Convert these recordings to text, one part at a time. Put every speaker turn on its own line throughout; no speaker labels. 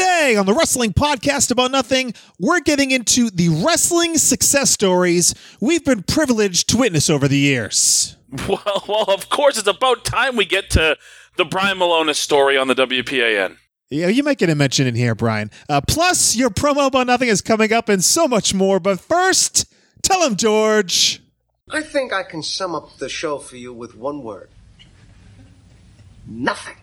Today on the Wrestling Podcast About Nothing, we're getting into the wrestling success stories we've been privileged to witness over the years.
Well, well, of course, it's about time we get to the Brian Milonas story on the WPAN.
Yeah, you might get a mention in here, Brian. Uh, plus, your promo about nothing is coming up and so much more. But first, tell him, George.
I think I can sum up the show for you with one word nothing.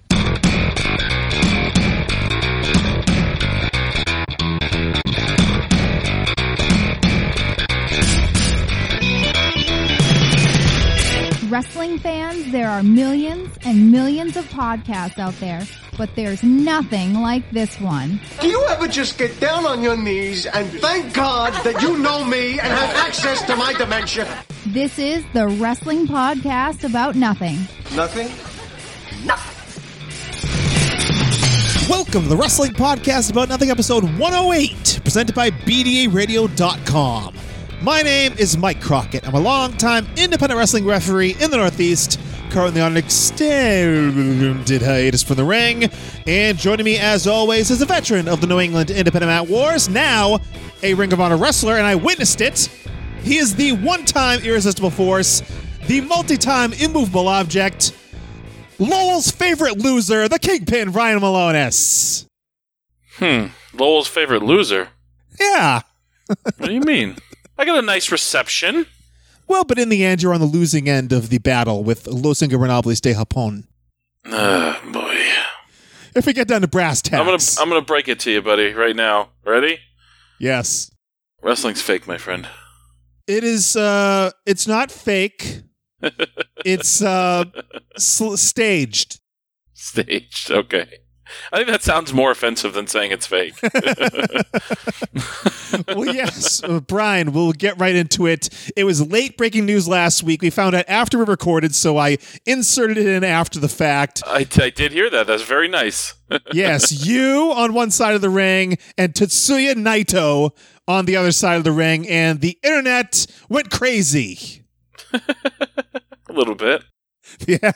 Wrestling fans, there are millions and millions of podcasts out there, but there's nothing like this one.
Do you ever just get down on your knees and thank God that you know me and have access to my dementia?
This is the Wrestling Podcast About Nothing.
Nothing? Nothing.
Welcome to the Wrestling Podcast About Nothing, episode 108, presented by BDARadio.com. My name is Mike Crockett. I'm a longtime independent wrestling referee in the Northeast, currently on an extended hiatus from the ring. And joining me, as always, is a veteran of the New England Independent Mat Wars, now a Ring of Honor wrestler, and I witnessed it. He is the one time irresistible force, the multi time immovable object, Lowell's favorite loser, the Kingpin, Brian Milonas.
Hmm, Lowell's favorite loser.
Yeah.
What do you mean? I got a nice reception.
Well, but in the end, you're on the losing end of the battle with Los Ingobernables de Japón.
Ah, boy.
If we get down to brass tacks.
I'm gonna I'm gonna break it to you, buddy, right now. Ready?
yes.
Wrestling's fake, my friend.
It is, uh, it's not fake. it's, uh, sl- staged.
Staged. Okay. I think that sounds more offensive than saying it's fake.
well, yes, uh, Brian, we'll get right into it. It was late breaking news last week. We found out after we recorded, so I inserted it in after the fact.
I, I did hear that. That's very nice.
Yes, you on one side of the ring and Tetsuya Naito on the other side of the ring, and the internet went crazy.
A little bit.
Yeah.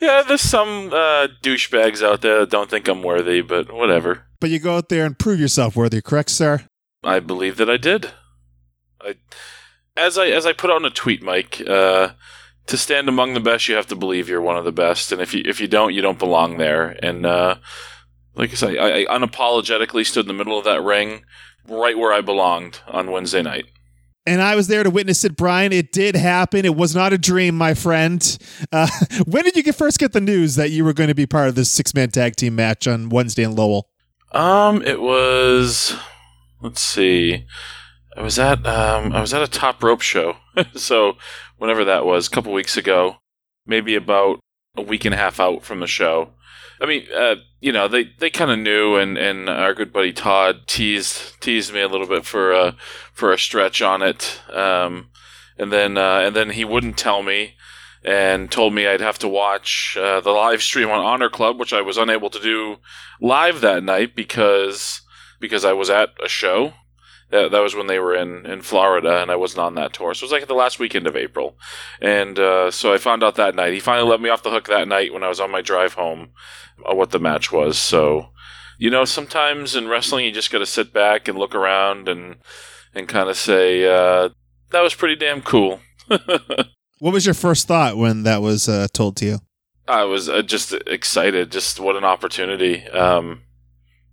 Yeah, there's some uh, douchebags out there that don't think I'm worthy, but whatever.
But you go out there and prove yourself worthy, correct, sir?
I believe that I did. I, as I as I put on a tweet, Mike. Uh, to stand among the best, you have to believe you're one of the best, and if you if you don't, you don't belong there. And uh, like I say, I, I unapologetically stood in the middle of that ring, right where I belonged on Wednesday night.
And I was there to witness it, Brian. It did happen. It was not a dream, my friend. Uh, when did you get, first get the news that you were going to be part of this six man tag team match on Wednesday in Lowell?
Um, it was. Let's see. I was at um, I was at a top rope show. so whenever that was, a couple weeks ago, maybe about a week and a half out from the show. I mean, uh, you know, they, they kind of knew, and, and our good buddy Todd teased teased me a little bit for a for a stretch on it, um, and then uh, and then he wouldn't tell me, and told me I'd have to watch uh, the live stream on Honor Club, which I was unable to do live that night because because I was at a show. That, that was when they were in, in Florida, and I wasn't on that tour. So it was like the last weekend of April. And uh, so I found out that night. He finally let me off the hook that night when I was on my drive home uh, what the match was. So, you know, sometimes in wrestling, you just got to sit back and look around and, and kind of say, uh, that was pretty damn cool.
What was your first thought when that was uh, told to you?
I was uh, just excited. Just what an opportunity. Um,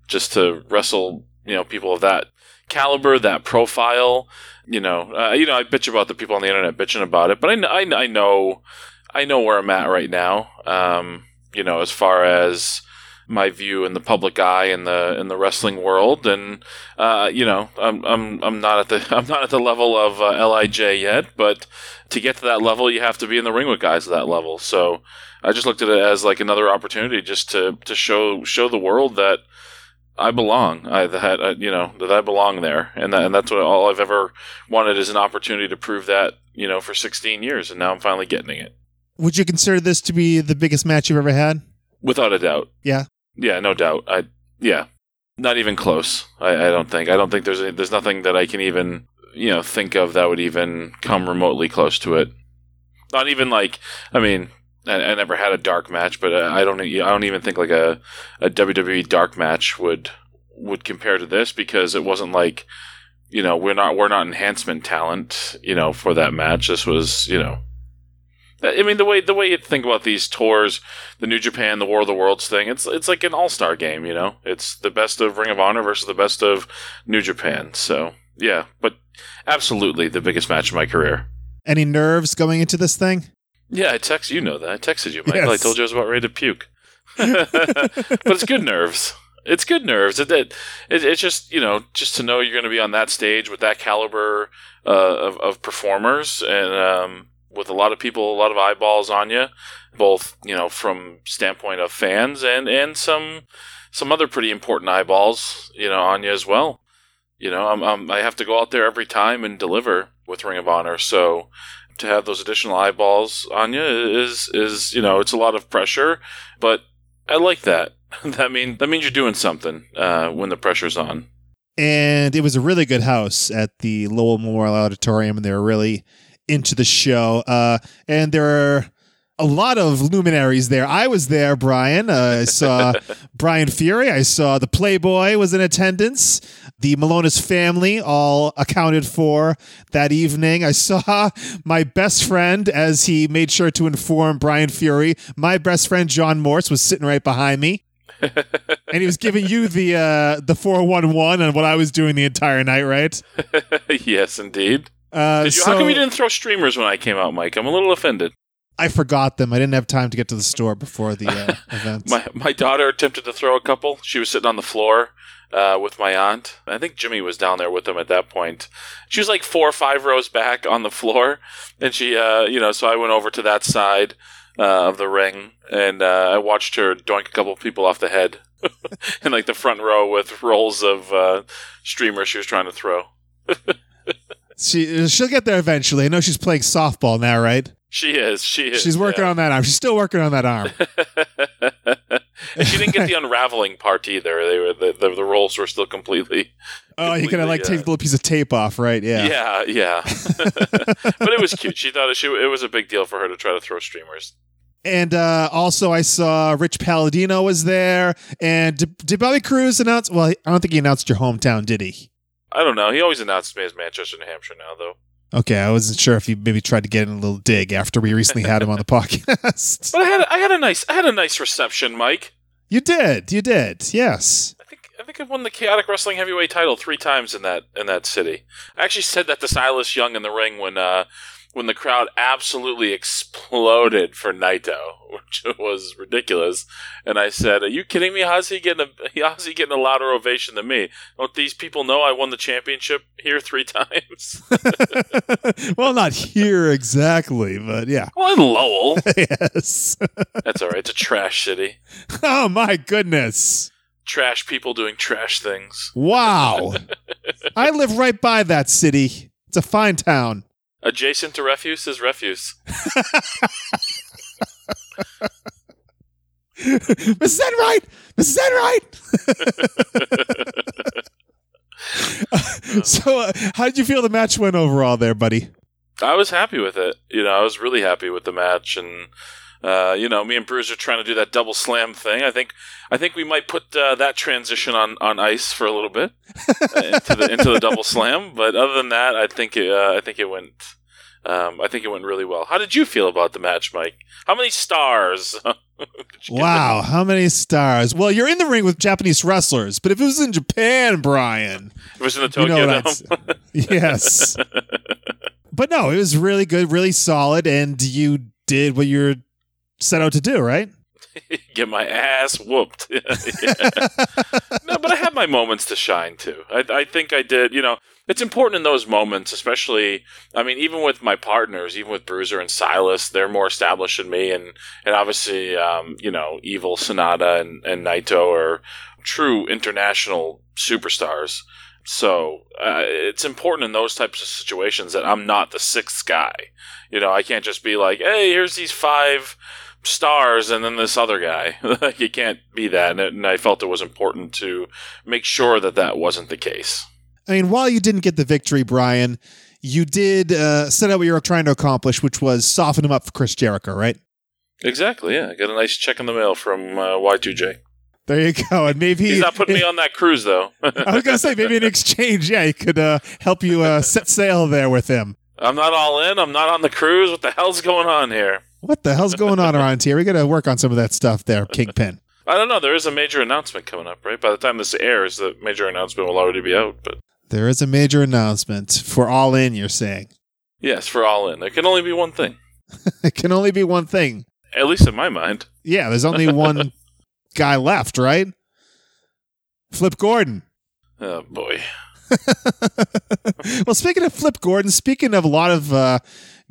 just to wrestle, you know, people of that caliber, that profile. You know, uh, you know, I bitch about the people on the internet bitching about it, but I, I, I know, I know where I'm at right now. Um, you know, as far as my view in the public eye in the in the wrestling world, and uh, you know, I'm I'm I'm not at the I'm not at the level of uh, Lij yet, but to get to that level, you have to be in the ring with guys at that level. So I just looked at it as like another opportunity just to to show show the world that I belong. I that uh, you know that I belong there, and that, and that's what all I've ever wanted is an opportunity to prove that you know for 16 years, and now I'm finally getting it
Would you consider this to be the biggest match you've ever had?
without a doubt.
Yeah.
Yeah, no doubt. I yeah, not even close. I, I don't think. I don't think there's a, there's nothing that I can even you know think of that would even come remotely close to it. Not even like I mean. I, I never had a dark match, but uh, I don't. I don't even think like a, a WWE dark match would would compare to this because it wasn't like you know we're not we're not enhancement talent you know for that match. This was you know. I mean the way the way you think about these tours, the New Japan, the War of the Worlds thing, it's it's like an all star game, you know. It's the best of Ring of Honor versus the best of New Japan. So yeah, but absolutely the biggest match of my career.
Any nerves going into this thing?
Yeah, I text you know that. I texted you, Michael. I told you I was about ready to puke. but it's good nerves. It's good nerves. It, it, it, it's just you know just to know you're going to be on that stage with that caliber uh, of, of performers and um, with a lot of people, a lot of eyeballs on you, both you know from standpoint of fans and and some some other pretty important eyeballs you know on you as well. You know, I'm, I'm I have to go out there every time and deliver with Ring of Honor, so to have those additional eyeballs on you is is you know it's a lot of pressure, but I like that. that mean that means you're doing something uh, when the pressure's on.
and it was a really good house at the Lowell Memorial Auditorium, and they were really into the show. Uh, and there are a lot of luminaries there. I was there, Brian. Uh, I saw Brian Fury. I saw the Playboy was in attendance. The Milonas family all accounted for that evening. I saw my best friend as he made sure to inform Brian Fury. My best friend John Morse was sitting right behind me and he was giving you the uh the 411 on what I was doing the entire night, right?
yes, indeed.
Uh
you,
so
how come you didn't throw streamers when I came out, Mike? I'm a little offended.
I forgot them. I didn't have time to get to the store before the uh, event.
My my daughter attempted to throw a couple. She was sitting on the floor uh, with my aunt. I think Jimmy was down there with them at that point. She was like four or five rows back on the floor, and she, uh, you know, so I went over to that side uh, of the ring, and uh, I watched her doink a couple people off the head in like the front row with rolls of uh, streamers she was trying to throw.
she she'll get there eventually. I know she's playing softball now, right?
She is. She is.
She's working
yeah.
on that arm. She's still working on that arm.
and she didn't get the unraveling part either. They were the, the, the rolls were still completely.
Oh, you gotta like
Completely,
take a little piece of tape off, right? Yeah.
Yeah, yeah. but it was cute. She thought it, she, it was a big deal for her to try to throw streamers.
And uh, also, I saw Rich Palladino was there. And did, did Bobby Cruise announce? Well, I don't think he announced your hometown, did he?
I don't know. He always announced me as Manchester, New Hampshire now, though.
Okay, I wasn't sure if you maybe tried to get in a little dig after we recently had him on the podcast.
But I had I had a nice I had a nice reception, Mike.
You did, you did, yes.
I think I think I've won the chaotic wrestling heavyweight title three times in that in that city. I actually said that to Silas Young in the ring when uh when the crowd absolutely exploded for Naito, which was ridiculous. And I said, "Are you kidding me? How's he getting a how's he getting a louder ovation than me? Don't these people know I won the championship here three times?
well, not here exactly, but yeah.
well, in Lowell,
yes.
that's all right. It's a trash city.
oh my goodness.
Trash people doing trash things.
Wow. I live right by that city. It's a fine town.
Adjacent to refuse is refuse.
Mrs. Enright! Mrs. Enright! so, uh, how did you feel the match went overall there, buddy?
I was happy with it. You know, I was really happy with the match, and uh, you know, me and Bruce are trying to do that double slam thing. I think, I think we might put uh, that transition on, on ice for a little bit uh, into the into the double slam. But other than that, I think it, uh, I think it went. Um, I think it went really well. How did you feel about the match, Mike? How many stars? did you
Wow, how many stars? Well, you're in the ring with Japanese wrestlers, but if it was in Japan, Brian,
it? Was in the
you
Tokyo
know
Dome.
yes. But no, it was really good, really solid, and you did what you're set out to do, right?
Get my ass whooped. No, but I had my moments to shine too. I, I think I did. You know, it's important in those moments, especially. I mean, even with my partners, even with Bruiser and Silas, they're more established than me, and and obviously, um, you know, Evil Sanada and, and Naito are true international superstars. So uh, it's important in those types of situations that I'm not the sixth guy. You know, I can't just be like, "Hey, here's these five stars and then this other guy. like you can't be that. And, it, and I felt it was important to make sure that that wasn't the case.
I mean, while you didn't get the victory, Brian, you did uh, set out what you were trying to accomplish, which was soften him up for Chris Jericho, right?
Exactly. Yeah, I got a nice check in the mail from uh, Y2J.
There you go. And maybe
He's not putting me on that cruise though.
I was gonna say maybe in exchange, yeah, he could uh, help you uh, set sail there with him.
I'm not all in. I'm not on the cruise. What the hell's going on here?
What the hell's going on around here? We got to work on some of that stuff there, Kingpin.
I don't know. There is a major announcement coming up, right? By the time this airs, the major announcement will already be out. But
There is a major announcement for All In. You're saying
yes, for all in, there can only be one thing.
it can only be one thing.
At least in my mind.
Yeah, there's only one guy left, right? Flip Gordon.
Oh boy.
well, speaking of Flip Gordon, speaking of a lot of uh,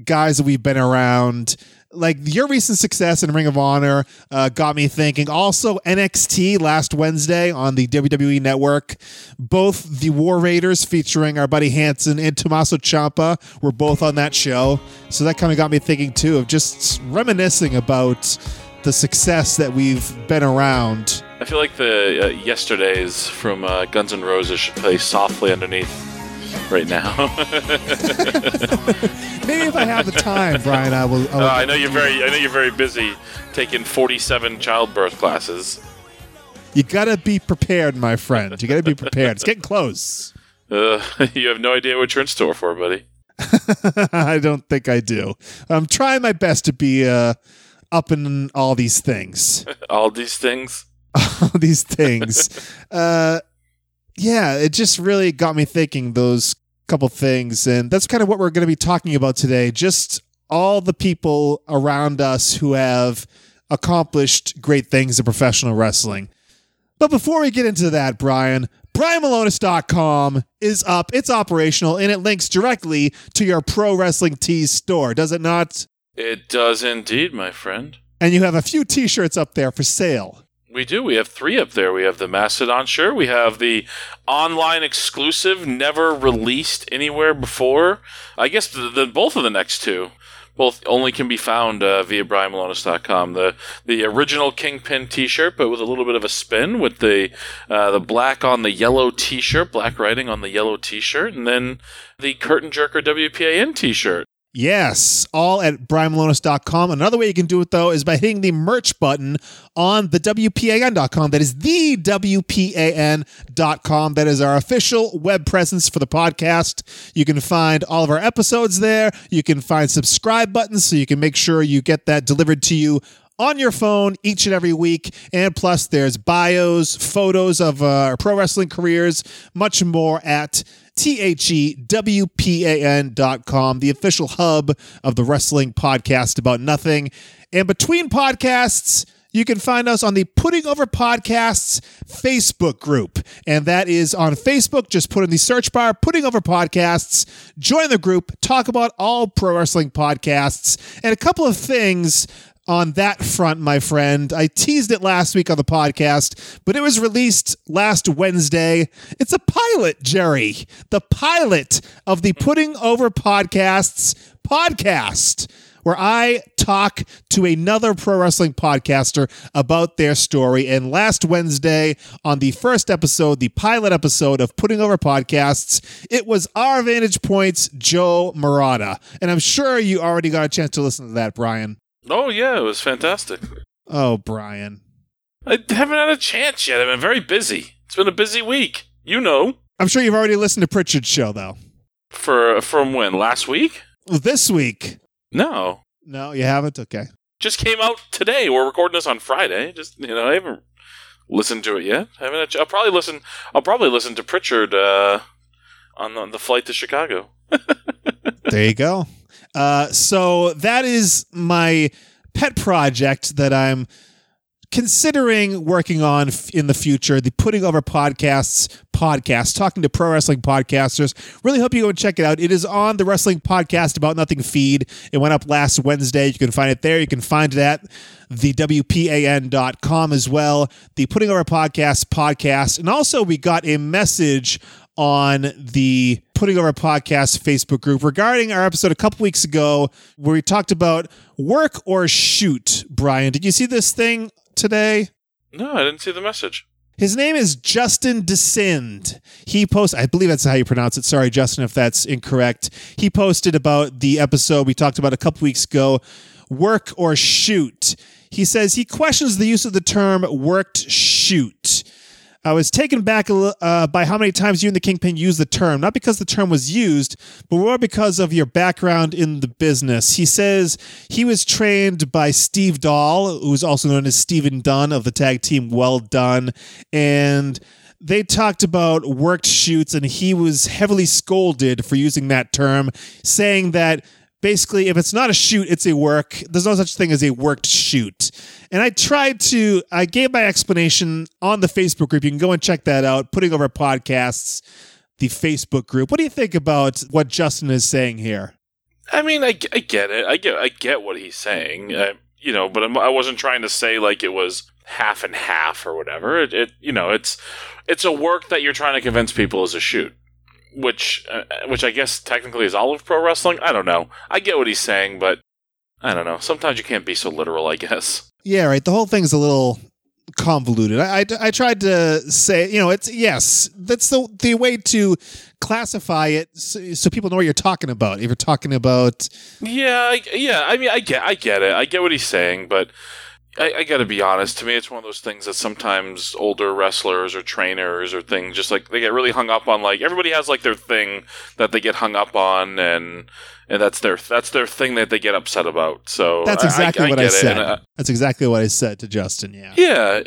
guys that we've been around, like your recent success in Ring of Honor uh, got me thinking. Also, NXT last Wednesday on the WWE Network, both the War Raiders featuring our buddy Hanson and Tommaso Ciampa were both on that show. So that kind of got me thinking too of just reminiscing about the success that we've been around.
I feel like the uh, yesterdays from uh, Guns N' Roses should play softly underneath right now.
Maybe if I have the time, Brian, I will. I, will
Uh, I know you're very. I know you're very busy taking 47 childbirth classes.
You gotta be prepared, my friend. You gotta be prepared. It's getting close.
Uh, you have no idea what you're in store for, buddy.
I don't think I do. I'm trying my best to be uh, up in all these things.
All these things.
all these things. Uh, yeah, it just really got me thinking those couple things. And that's kind of what we're going to be talking about today. Just all the people around us who have accomplished great things in professional wrestling. But before we get into that, Brian, BrianMilonas.com is up. It's operational and it links directly to your Pro Wrestling Tees store, does it not?
It does indeed, my friend.
And you have a few t shirts up there for sale.
We do. We have three up there. We have the Mastodon shirt. We have the online exclusive, never released anywhere before. I guess the, the both of the next two, both only can be found uh, via BrianMilonas.com. The the original Kingpin T-shirt, but with a little bit of a spin, with the uh, the black on the yellow T-shirt, black writing on the yellow T-shirt, and then the Curtain Jerker WPAN T-shirt.
Yes, all at brianmilonas.com. Another way you can do it, though, is by hitting the merch button on the WPAN.com. That is the WPAN.com. That is our official web presence for the podcast. You can find all of our episodes there. You can find subscribe buttons so you can make sure you get that delivered to you on your phone each and every week. And plus, there's bios, photos of uh, our pro wrestling careers, much more at THEWPAN.com, the official hub of the wrestling podcast about nothing. And between podcasts, you can find us on the Putting Over Podcasts Facebook group. And that is on Facebook. Just put in the search bar, Putting Over Podcasts, join the group, talk about all pro wrestling podcasts, and a couple of things on that front, my friend. I teased it last week on the podcast, but it was released last Wednesday. It's a pilot, Jerry. The pilot of the Putting Over Podcasts podcast, where I talk to another pro wrestling podcaster about their story. And last Wednesday, on the first episode, the pilot episode of Putting Over Podcasts, it was our Vantage Points Joe Murata. And I'm sure you already got a chance to listen to that, Brian.
Oh yeah, it was fantastic.
Oh, Brian.
I haven't had a chance yet. I've been very busy. It's been a busy week. You know.
I'm sure you've already listened to Pritchard's show, though.
For from when? Last week?
This week.
No.
No, you haven't? Okay.
Just came out today. We're recording this on Friday. Just you know, I haven't listened to it yet. I haven't. ch- I'll probably listen. I'll probably listen to Pritchard uh, on the, the flight to Chicago.
there you go. Uh, so that is my pet project that I'm considering working on in the future the putting over podcasts podcast talking to pro wrestling podcasters. Really hope you go and check it out. It is on the wrestling podcast about nothing feed. It went up last wednesday. You can find it there. You can find it at the wpan.com as well the putting over podcast podcast. And also we got a message on the Putting Over a Podcast Facebook group regarding our episode a couple weeks ago where we talked about work or shoot. Brian, did you see this thing today?
No, I didn't see the message.
His name is Justin Descend. He posted, I believe that's how you pronounce it. Sorry, Justin, if that's incorrect. He posted about the episode we talked about a couple weeks ago work or shoot. He says he questions the use of the term worked shoot. I was taken back uh, by how many times you and the Kingpin used the term, not because the term was used, but more because of your background in the business. He says he was trained by Steve Doll, who's also known as Stephen Dunn of the tag team Well Dunn, and they talked about worked shoots, and he was heavily scolded for using that term, saying that basically if it's not a shoot it's a work there's no such thing as a worked shoot and i tried to i gave my explanation on the facebook group you can go and check that out putting over podcasts the facebook group what do you think about what justin is saying here
I mean, I, I get it. I get I get what he's saying. Uh, you know, but I'm, I wasn't trying to say like it was half and half or whatever. It, it you know, it's it's a work that you're trying to convince people is a shoot, which uh, which I guess technically is all of pro wrestling. I don't know. I get what he's saying, but I don't know. Sometimes you can't be so literal. I guess.
yeah right the whole thing's a little convoluted I, I, I tried to say you know it's yes that's the the way to classify it so, so people know what you're talking about if you're talking about
Yeah, I, yeah. I mean, I get, I get it. I get what he's saying, but I, I got to be honest. To me, it's one of those things that sometimes older wrestlers or trainers or things just like they get really hung up on. Like everybody has like their thing that they get hung up on, and and that's their that's their thing that they get upset about. So
That's exactly
I,
what I
get it,
said.
and, uh,
That's exactly what I said to Justin. Yeah.
yeah,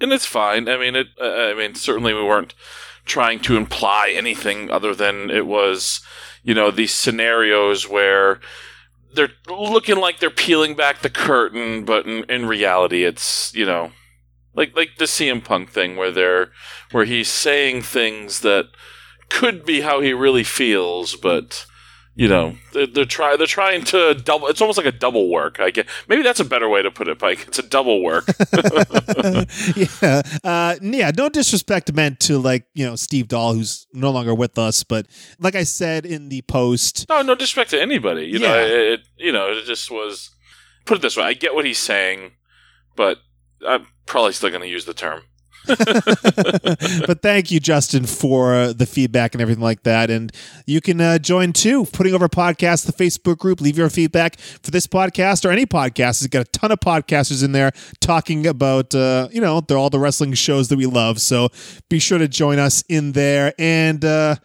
and it's fine. I mean, it. Uh, I mean, certainly we weren't trying to imply anything other than it was, you know, these scenarios where they're looking like they're peeling back the curtain, but in, in reality, it's you know, like like the CM Punk thing where they're where he's saying things that could be how he really feels, but. You know, they're, they're try they're trying to double. It's almost like a double work. I get maybe that's a better way to put it, Pike. It's a double work.
yeah. Uh, yeah. No disrespect meant to like, you know, Steve Doll, who's no longer with us. But like I said in the post,
No, no disrespect to anybody. You know,
Yeah.
it, it you know it just was. Put it this way: I get what he's saying, but I'm probably still going to use the term.
but thank you, Justin, for the feedback and everything like that. And you can uh, join too, putting over podcast, the Facebook group. Leave your feedback for this podcast or any podcast. It's got a ton of podcasters in there talking about, uh, you know, all the wrestling shows that we love. So be sure to join us in there. And, uh,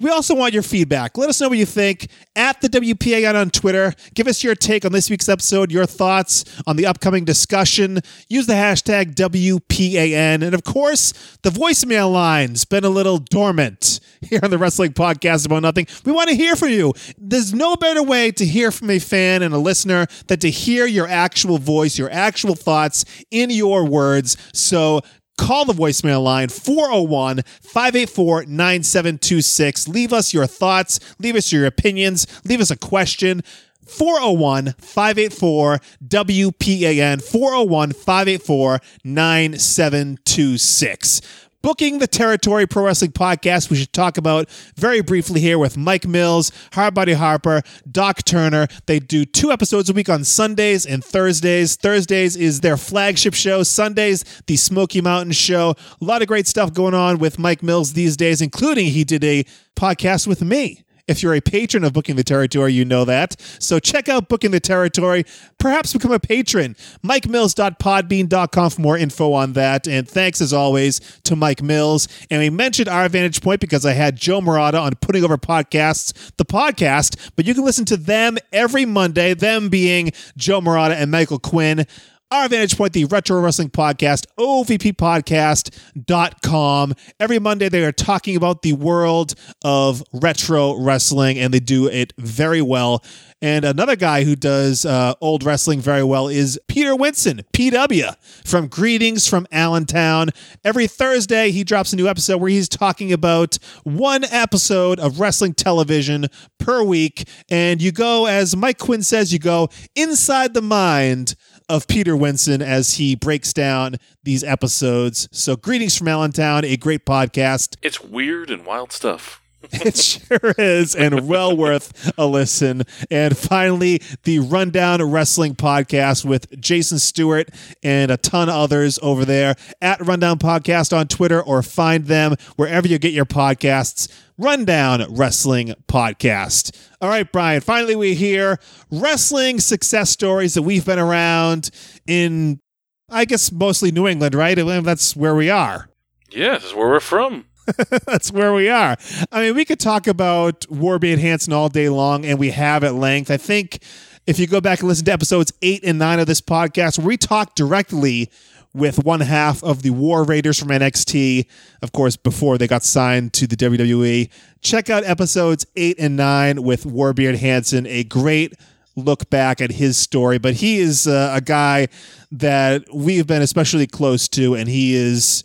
we also want your feedback. Let us know what you think at the WPAN on Twitter. Give us your take on this week's episode, your thoughts on the upcoming discussion. Use the hashtag WPAN. And of course, the voicemail line's been a little dormant here on the Wrestling Podcast About Nothing. We want to hear from you. There's no better way to hear from a fan and a listener than to hear your actual voice, your actual thoughts in your words. So Call the voicemail line 401 584 9726. Leave us your thoughts, leave us your opinions, leave us a question. 401 584 WPAN 401 584 9726. Booking the Territory Pro Wrestling Podcast, we should talk about very briefly here with Mike Mills, Hardbody Harper, Doc Turner. They do two episodes a week on Sundays and Thursdays. Thursdays is their flagship show, Sundays, the Smoky Mountain Show. A lot of great stuff going on with Mike Mills these days, including he did a podcast with me. If you're a patron of Booking the Territory, you know that. So check out Booking the Territory. Perhaps become a patron. MikeMills.podbean.com for more info on that. And thanks as always to Mike Mills. And we mentioned our Vantage Point because I had Joe Murata on Putting Over Podcasts, the podcast, but you can listen to them every Monday, them being Joe Murata and Michael Quinn. Our Vantage Point, the Retro Wrestling Podcast, OVPPodcast.com. Every Monday, they are talking about the world of retro wrestling, and they do it very well. And another guy who does uh, old wrestling very well is Peter Winson, PW, from Greetings from Allentown. Every Thursday, he drops a new episode where he's talking about one episode of wrestling television per week. And you go, as Mike Quinn says, you go inside the mind of Peter Winson as he breaks down these episodes. So, greetings from Allentown, a great podcast.
It's weird and wild stuff.
It sure is, and well worth a listen. And finally, the Rundown Wrestling Podcast with Jason Stewart and a ton of others over there at Rundown Podcast on Twitter or find them wherever you get your podcasts. Rundown Wrestling Podcast. All right, Brian, finally we hear wrestling success stories that we've been around in, I guess, mostly New England, right? That's where we are.
Yeah, this is where we're from.
That's where we are. I mean, we could talk about Warbeard Hanson all day long, and we have at length. I think if you go back and listen to episodes eight and nine of this podcast, where we talk directly with one half of the War Raiders from NXT, of course, before they got signed to the WWE. Check out episodes eight and nine with Warbeard Hanson, a great look back at his story. But he is uh, a guy that we've been especially close to, and he is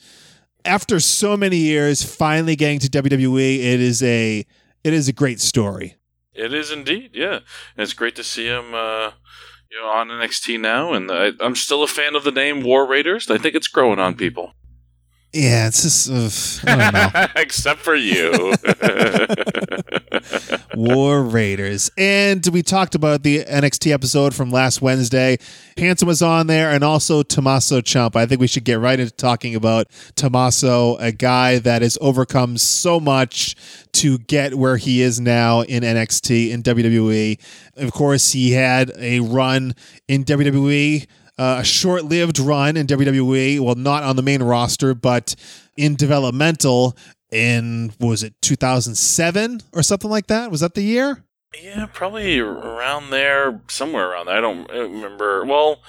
after so many years finally getting to WWE. It is a it is a great story.
It is indeed, yeah. And it's great to see him, uh, you know, on NXT now. And I, I'm still a fan of the name War Raiders. I think it's growing on people.
Yeah, it's just uh, I don't know.
Except for you.
War Raiders. And we talked about the NXT episode from last Wednesday. Hanson was on there and also Tommaso Ciampa. I think we should get right into talking about Tommaso, a guy that has overcome so much to get where he is now in NXT in WWE. Of course, he had a run in WWE. Uh, a short lived run in WWE. Well, not on the main roster, but in developmental in, was it, 2007 or something like that? Was that the year?
yeah, probably around there, somewhere around there. I don't, remember. Well,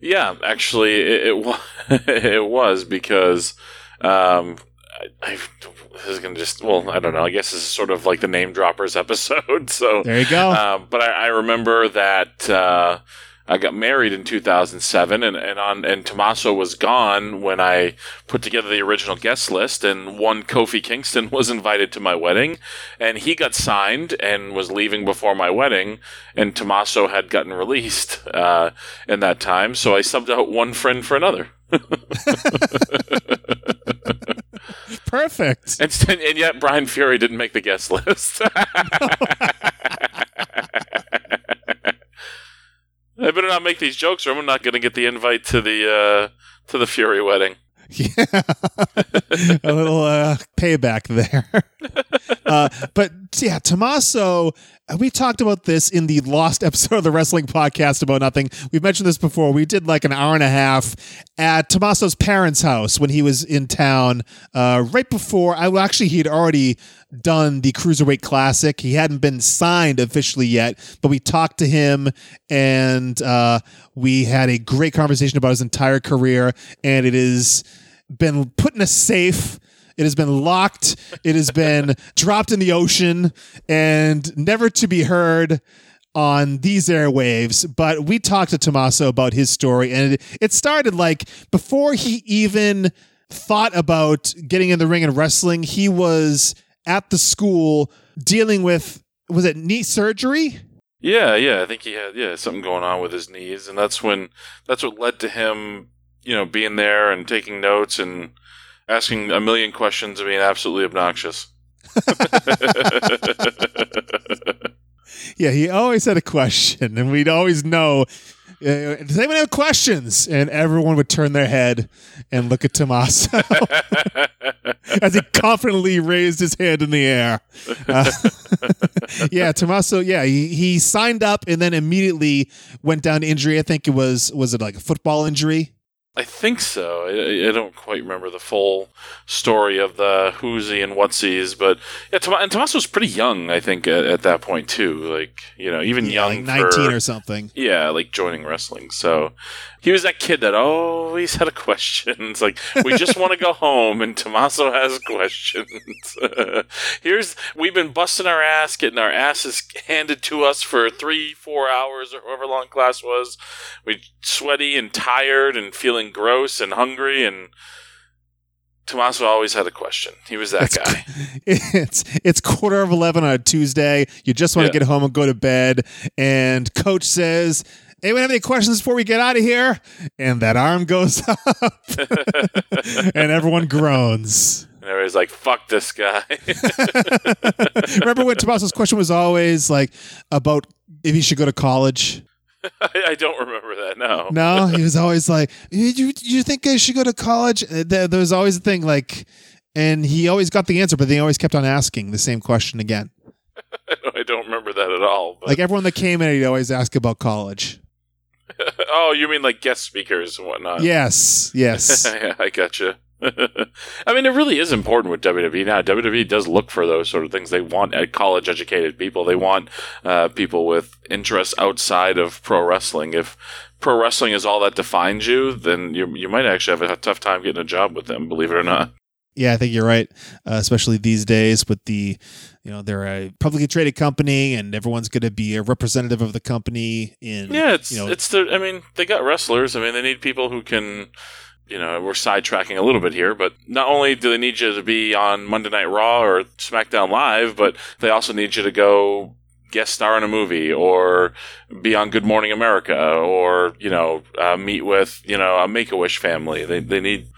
yeah, actually, it, it, wa- it was because um, I, I this is gonna just well, I don't know. I guess this is sort of like the name droppers episode. So
There you go.
Um, but I, I remember that uh, I got married in 2007, and, and on and Tommaso was gone when I put together the original guest list, and one Kofi Kingston was invited to my wedding, and he got signed and was leaving before my wedding, and Tommaso had gotten released uh, in that time, so I subbed out one friend for another.
Perfect.
And, and yet Brian Fury didn't make the guest list. I better not make these jokes, or I'm not going to get the invite to the uh, to the Fury wedding.
Yeah. a little uh, payback there. uh, but yeah, Tommaso, uh, we talked about this in the lost episode of the wrestling podcast about nothing. We've mentioned this before. We did like an hour and a half at Tommaso's parents' house when he was in town, uh, right before I well, actually he'd already done the Cruiserweight Classic. He hadn't been signed officially yet, but we talked to him and uh, we had a great conversation about his entire career. And it has been put in a safe. It has been locked. It has been dropped in the ocean and never to be heard on these airwaves. But we talked to Tommaso about his story, and it, it started like before he even thought about getting in the ring and wrestling, he was at the school dealing with was it knee surgery?
Yeah, yeah, I think he had yeah something going on with his knees, and that's when that's what led to him, you know, being there and taking notes and asking a million questions and being absolutely obnoxious.
Yeah, he always had a question, and we'd always know. Uh, does anyone have questions? And everyone would turn their head and look at Tommaso as he confidently raised his hand in the air. Uh, yeah, Tommaso. Yeah, he, he signed up and then immediately went down to injury. I think it was was it like a football injury?
I think so. I, I don't quite remember the full story of the who'sy and whatsies, but yeah, Tom- and Tommaso's pretty young, I think, at, at that point too. Like you know, even
Yeah,
young,
like nineteen
for,
or something.
yeah, like joining wrestling. So he was that kid that always had a question. It's like we just want to go home, and Tommaso has questions. Here's we've been busting our ass, getting our asses handed to us for three, four hours, or however long class was. We sweaty and tired and feeling gross and hungry, and Tommaso always had a question. He was that
That's
guy.
It's it's quarter of eleven on a Tuesday. You just want to
Yeah.
get home and go to bed, and coach says, "Anyone have any questions before we get out of here?" And that arm goes up, and everyone groans.
And everybody's like, "Fuck this guy."
Remember when Tommaso's question was always like about if he should go to college?
I, I don't remember that. No.
No, he was always like, "You you, you think I should go to college?" Uh, There, there was always a thing like, and he always got the answer, but they always kept on asking the same question again.
I don't remember that at all. But,
Like everyone that came in, he'd always ask about college.
oh, you mean like guest speakers and whatnot?
Yes, yes.
yeah, I gotcha. I mean, it really is important with WWE now. WWE does look for those sort of things. They want college educated people. They want uh, people with interests outside of pro wrestling. If pro wrestling is all that defines you, then you you might actually have a tough time getting a job with them. Believe it or not.
Yeah, I think you're right. Uh, especially these days with the, you know, they're a publicly traded company, and everyone's going to be a representative of the company. In
Yeah, it's
you know,
it's the. I mean, they got wrestlers. I mean, they need people who can. You know, we're sidetracking a little bit here, but not only do they need you to be on Monday Night Raw or SmackDown Live, but they also need you to go guest star in a movie or be on Good Morning America or you know uh, meet with you know a Make a Wish family. They they need.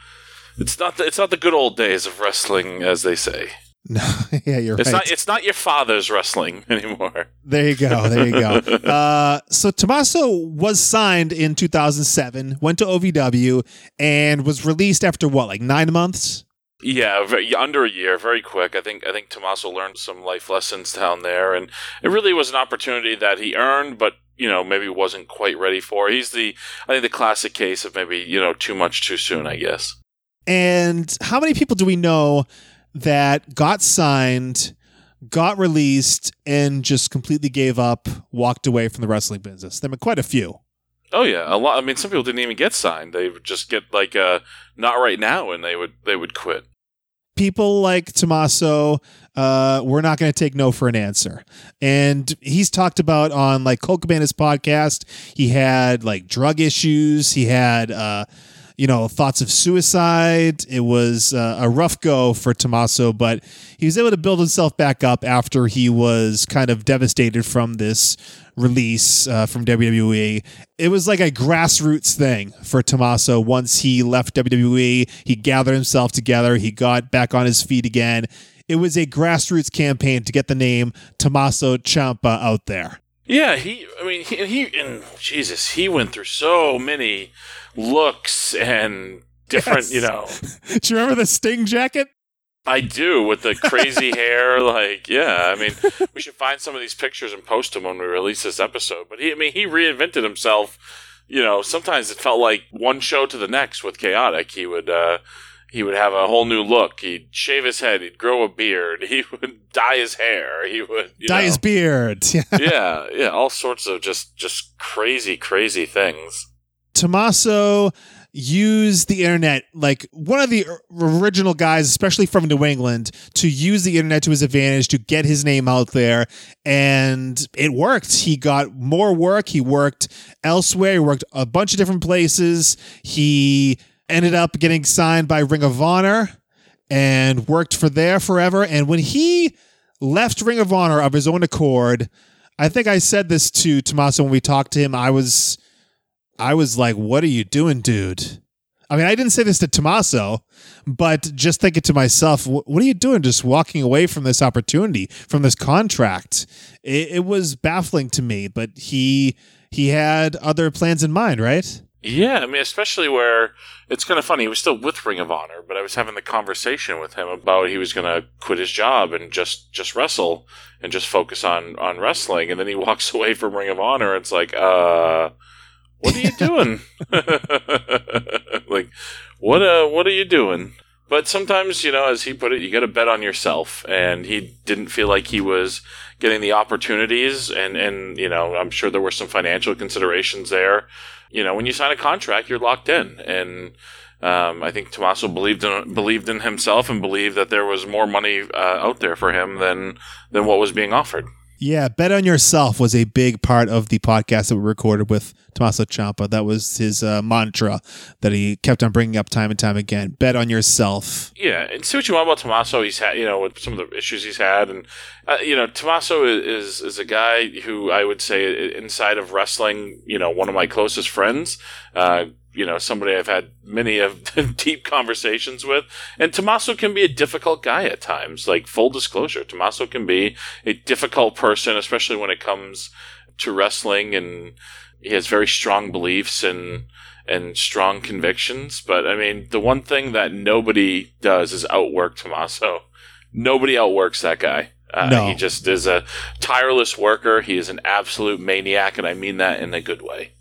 It's not the, it's not the good old days of wrestling, as they say.
no, yeah, you're
It's
right.
not it's not your father's wrestling anymore.
There you go. There you go. Uh, so Tommaso was signed in 2007, went to OVW, and was released after what, like nine months?
Yeah, very, under a year, very quick. I think I think Tommaso learned some life lessons down there, and it really was an opportunity that he earned, but you know maybe wasn't quite ready for. He's the I think the classic case of maybe you know too much too soon. I guess.
And how many people do we know that got signed, got released, and just completely gave up, walked away from the wrestling business? There were quite a few.
Oh yeah, a lot. I mean, some people didn't even get signed. They would just get like uh, not right now, and they would they would quit.
people like Tommaso, uh, we're not going to take no for an answer. And he's talked about on like Colt Cabana's podcast, he had like drug issues. He had, uh, you know, thoughts of suicide. It was uh, a rough go for Tommaso, but he was able to build himself back up after he was kind of devastated from this release uh, from WWE. It was like a grassroots thing for Tommaso. Once he left WWE, he gathered himself together, he got back on his feet again. It was a grassroots campaign to get the name Tommaso Ciampa out there.
Yeah, he. I mean, he, he and Jesus, he went through so many looks and different.
Yes.
You know,
Do you remember the Sting jacket?
I do with the crazy hair. Like, yeah, I mean, we should find some of these pictures and post them when we release this episode. But he, I mean, he reinvented himself. You know, sometimes it felt like one show to the next with Chaotic. He would, uh, he would have a whole new look. He'd shave his head. He'd grow a beard. He would dye his hair. He would you
Dye
know.
his beard.
yeah, yeah, all sorts of just, just crazy, crazy things.
Tommaso used the internet like one of the original guys especially from new england to use the internet to his advantage to get his name out there and it worked. He got more work. He worked elsewhere. He worked a bunch of different places. He ended up getting signed by ring of honor and worked for there forever and when he left ring of honor of his own accord i think i said this to tommaso when we talked to him. I was I was like, what are you doing, dude? I mean, I didn't say this to Tommaso, but just thinking to myself, what are you doing just walking away from this opportunity, from this contract? It, it was baffling to me, but he he had other plans in mind, right?
Yeah, I mean, especially where it's kind of funny. He was still with Ring of Honor, but I was having the conversation with him about he was going to quit his job and just just wrestle and just focus on on wrestling. And then he walks away from Ring of Honor. It's like, uh, what are you doing? like, what uh, what are you doing? But sometimes, you know, as he put it, you got to bet on yourself. And he didn't feel like he was getting the opportunities. And, and, you know, I'm sure there were some financial considerations there. You know, when you sign a contract, you're locked in. And, um, I think Tommaso believed in, believed in himself and believed that there was more money, uh, out there for him than, than what was being offered.
Yeah, bet on yourself was a big part of the podcast that we recorded with Tommaso Ciampa. That was his uh, mantra that he kept on bringing up time and time again. Bet on yourself.
Yeah, and see what you want about Tommaso. He's had, you know, with some of the issues he's had, and uh, you know, Tommaso is is a guy who I would say inside of wrestling, you know, one of my closest friends. Uh, you know, somebody I've had many of deep conversations with. And Tommaso can be a difficult guy at times. Like full disclosure, Tommaso can be a difficult person, especially when it comes to wrestling and he has very strong beliefs and and strong convictions. But I mean, the one thing that nobody does is outwork Tommaso. Nobody outworks that guy. Uh,
No.
He just is a tireless worker. He is an absolute maniac, and I mean that in a good way.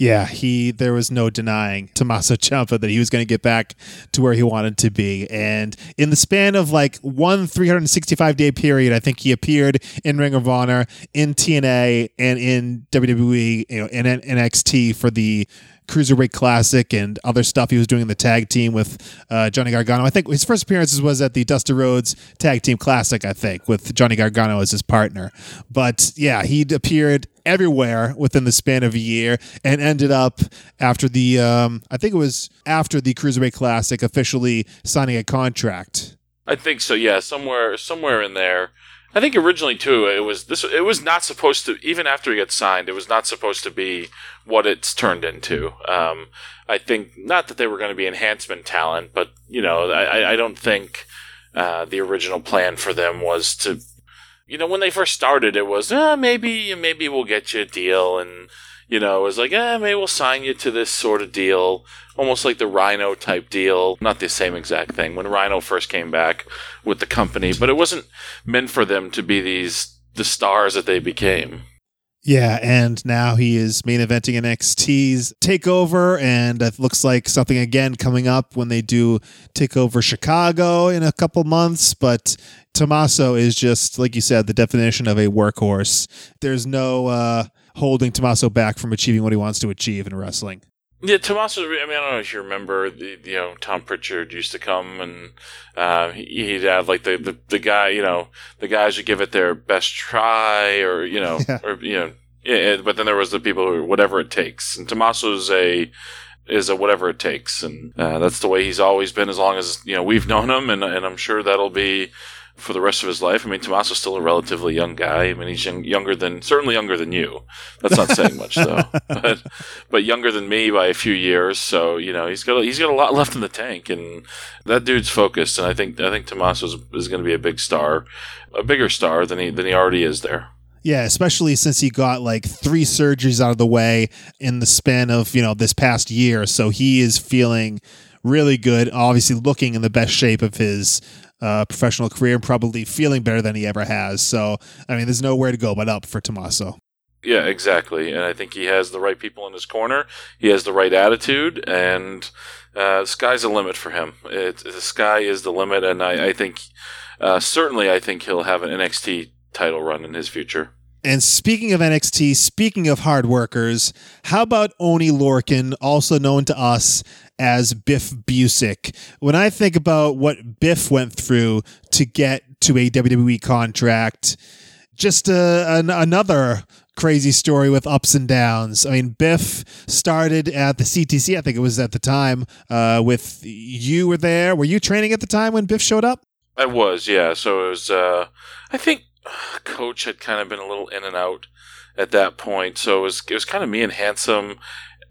Yeah, he there was no denying Tommaso Ciampa that he was going to get back to where he wanted to be. And in the span of like one 365 day period, I think he appeared in Ring of Honor, in TNA, and in WWE, you know, in NXT for the Cruiserweight Classic and other stuff he was doing in the tag team with uh, Johnny Gargano. I think his first appearances was at the Dusty Rhodes Tag Team Classic, I think, with Johnny Gargano as his partner. But yeah, he'd appeared everywhere within the span of a year and ended up after the, um, I think it was after the Cruiserweight Classic, officially signing a contract.
I think so. Yeah, somewhere somewhere in there. I think originally too, it was this. It was not supposed to. Even after he got signed, it was not supposed to be what it's turned into. Um, I think not that they were going to be enhancement talent, but you know, I, I- don't think uh, the original plan for them was to. You know, when they first started, it was uh, maybe maybe we'll get you a deal, and you know, it was like, eh, maybe we'll sign you to this sort of deal, almost like the Rhino type deal. Not the same exact thing when Rhino first came back with the company, but it wasn't meant for them to be these the stars that they became.
Yeah, and now he is main eventing NXT's Takeover, and it looks like something again coming up when they do Takeover Chicago in a couple months. But Tommaso is just like you said, the definition of a workhorse. There's no uh, holding Tommaso back from achieving what he wants to achieve in wrestling.
Yeah, Tommaso. I mean, I don't know if you remember. The, you know, Tom Prichard used to come and uh, he- he'd have like the, the the guy. You know, the guys would give it their best try, or you know,
Yeah.
or you know, yeah. But then there was the people who whatever it takes. And Tommaso's a is a whatever it takes, and uh, that's the way he's always been as long as you know we've known him, and and I'm sure that'll be for the rest of his life. I mean, Tommaso's still a relatively young guy. I mean, he's young, younger than certainly younger than you. That's not saying much though, but but younger than me by a few years. So you know, he's got a, he's got a lot left in the tank, and that dude's focused. And I think I think Tommaso's is going to be a big star, a bigger star than he than he already is there.
Yeah, especially since he got like three surgeries out of the way in the span of, you know, this past year. So he is feeling really good, obviously looking in the best shape of his uh, professional career and probably feeling better than he ever has. So, I mean, there's nowhere to go but up for Tommaso.
Yeah, exactly. And I think he has the right people in his corner. He has the right attitude, and uh, sky's the limit for him. It, the sky is the limit, and I, I think uh, certainly I think he'll have an NXT title run in his future.
And speaking of NXT, speaking of hard workers, how about Oni Lorcan, also known to us as Biff Busick? When I think about what Biff went through to get to a WWE contract, just uh, an, another crazy story with ups and downs. I mean, Biff started at the CTC, I think it was at the time, uh, with you were there. Were you training at the time when Biff showed up?
I was, yeah. So it was. Uh, I think Coach had kind of been a little in and out at that point. So it was. It was kind of me and Handsome.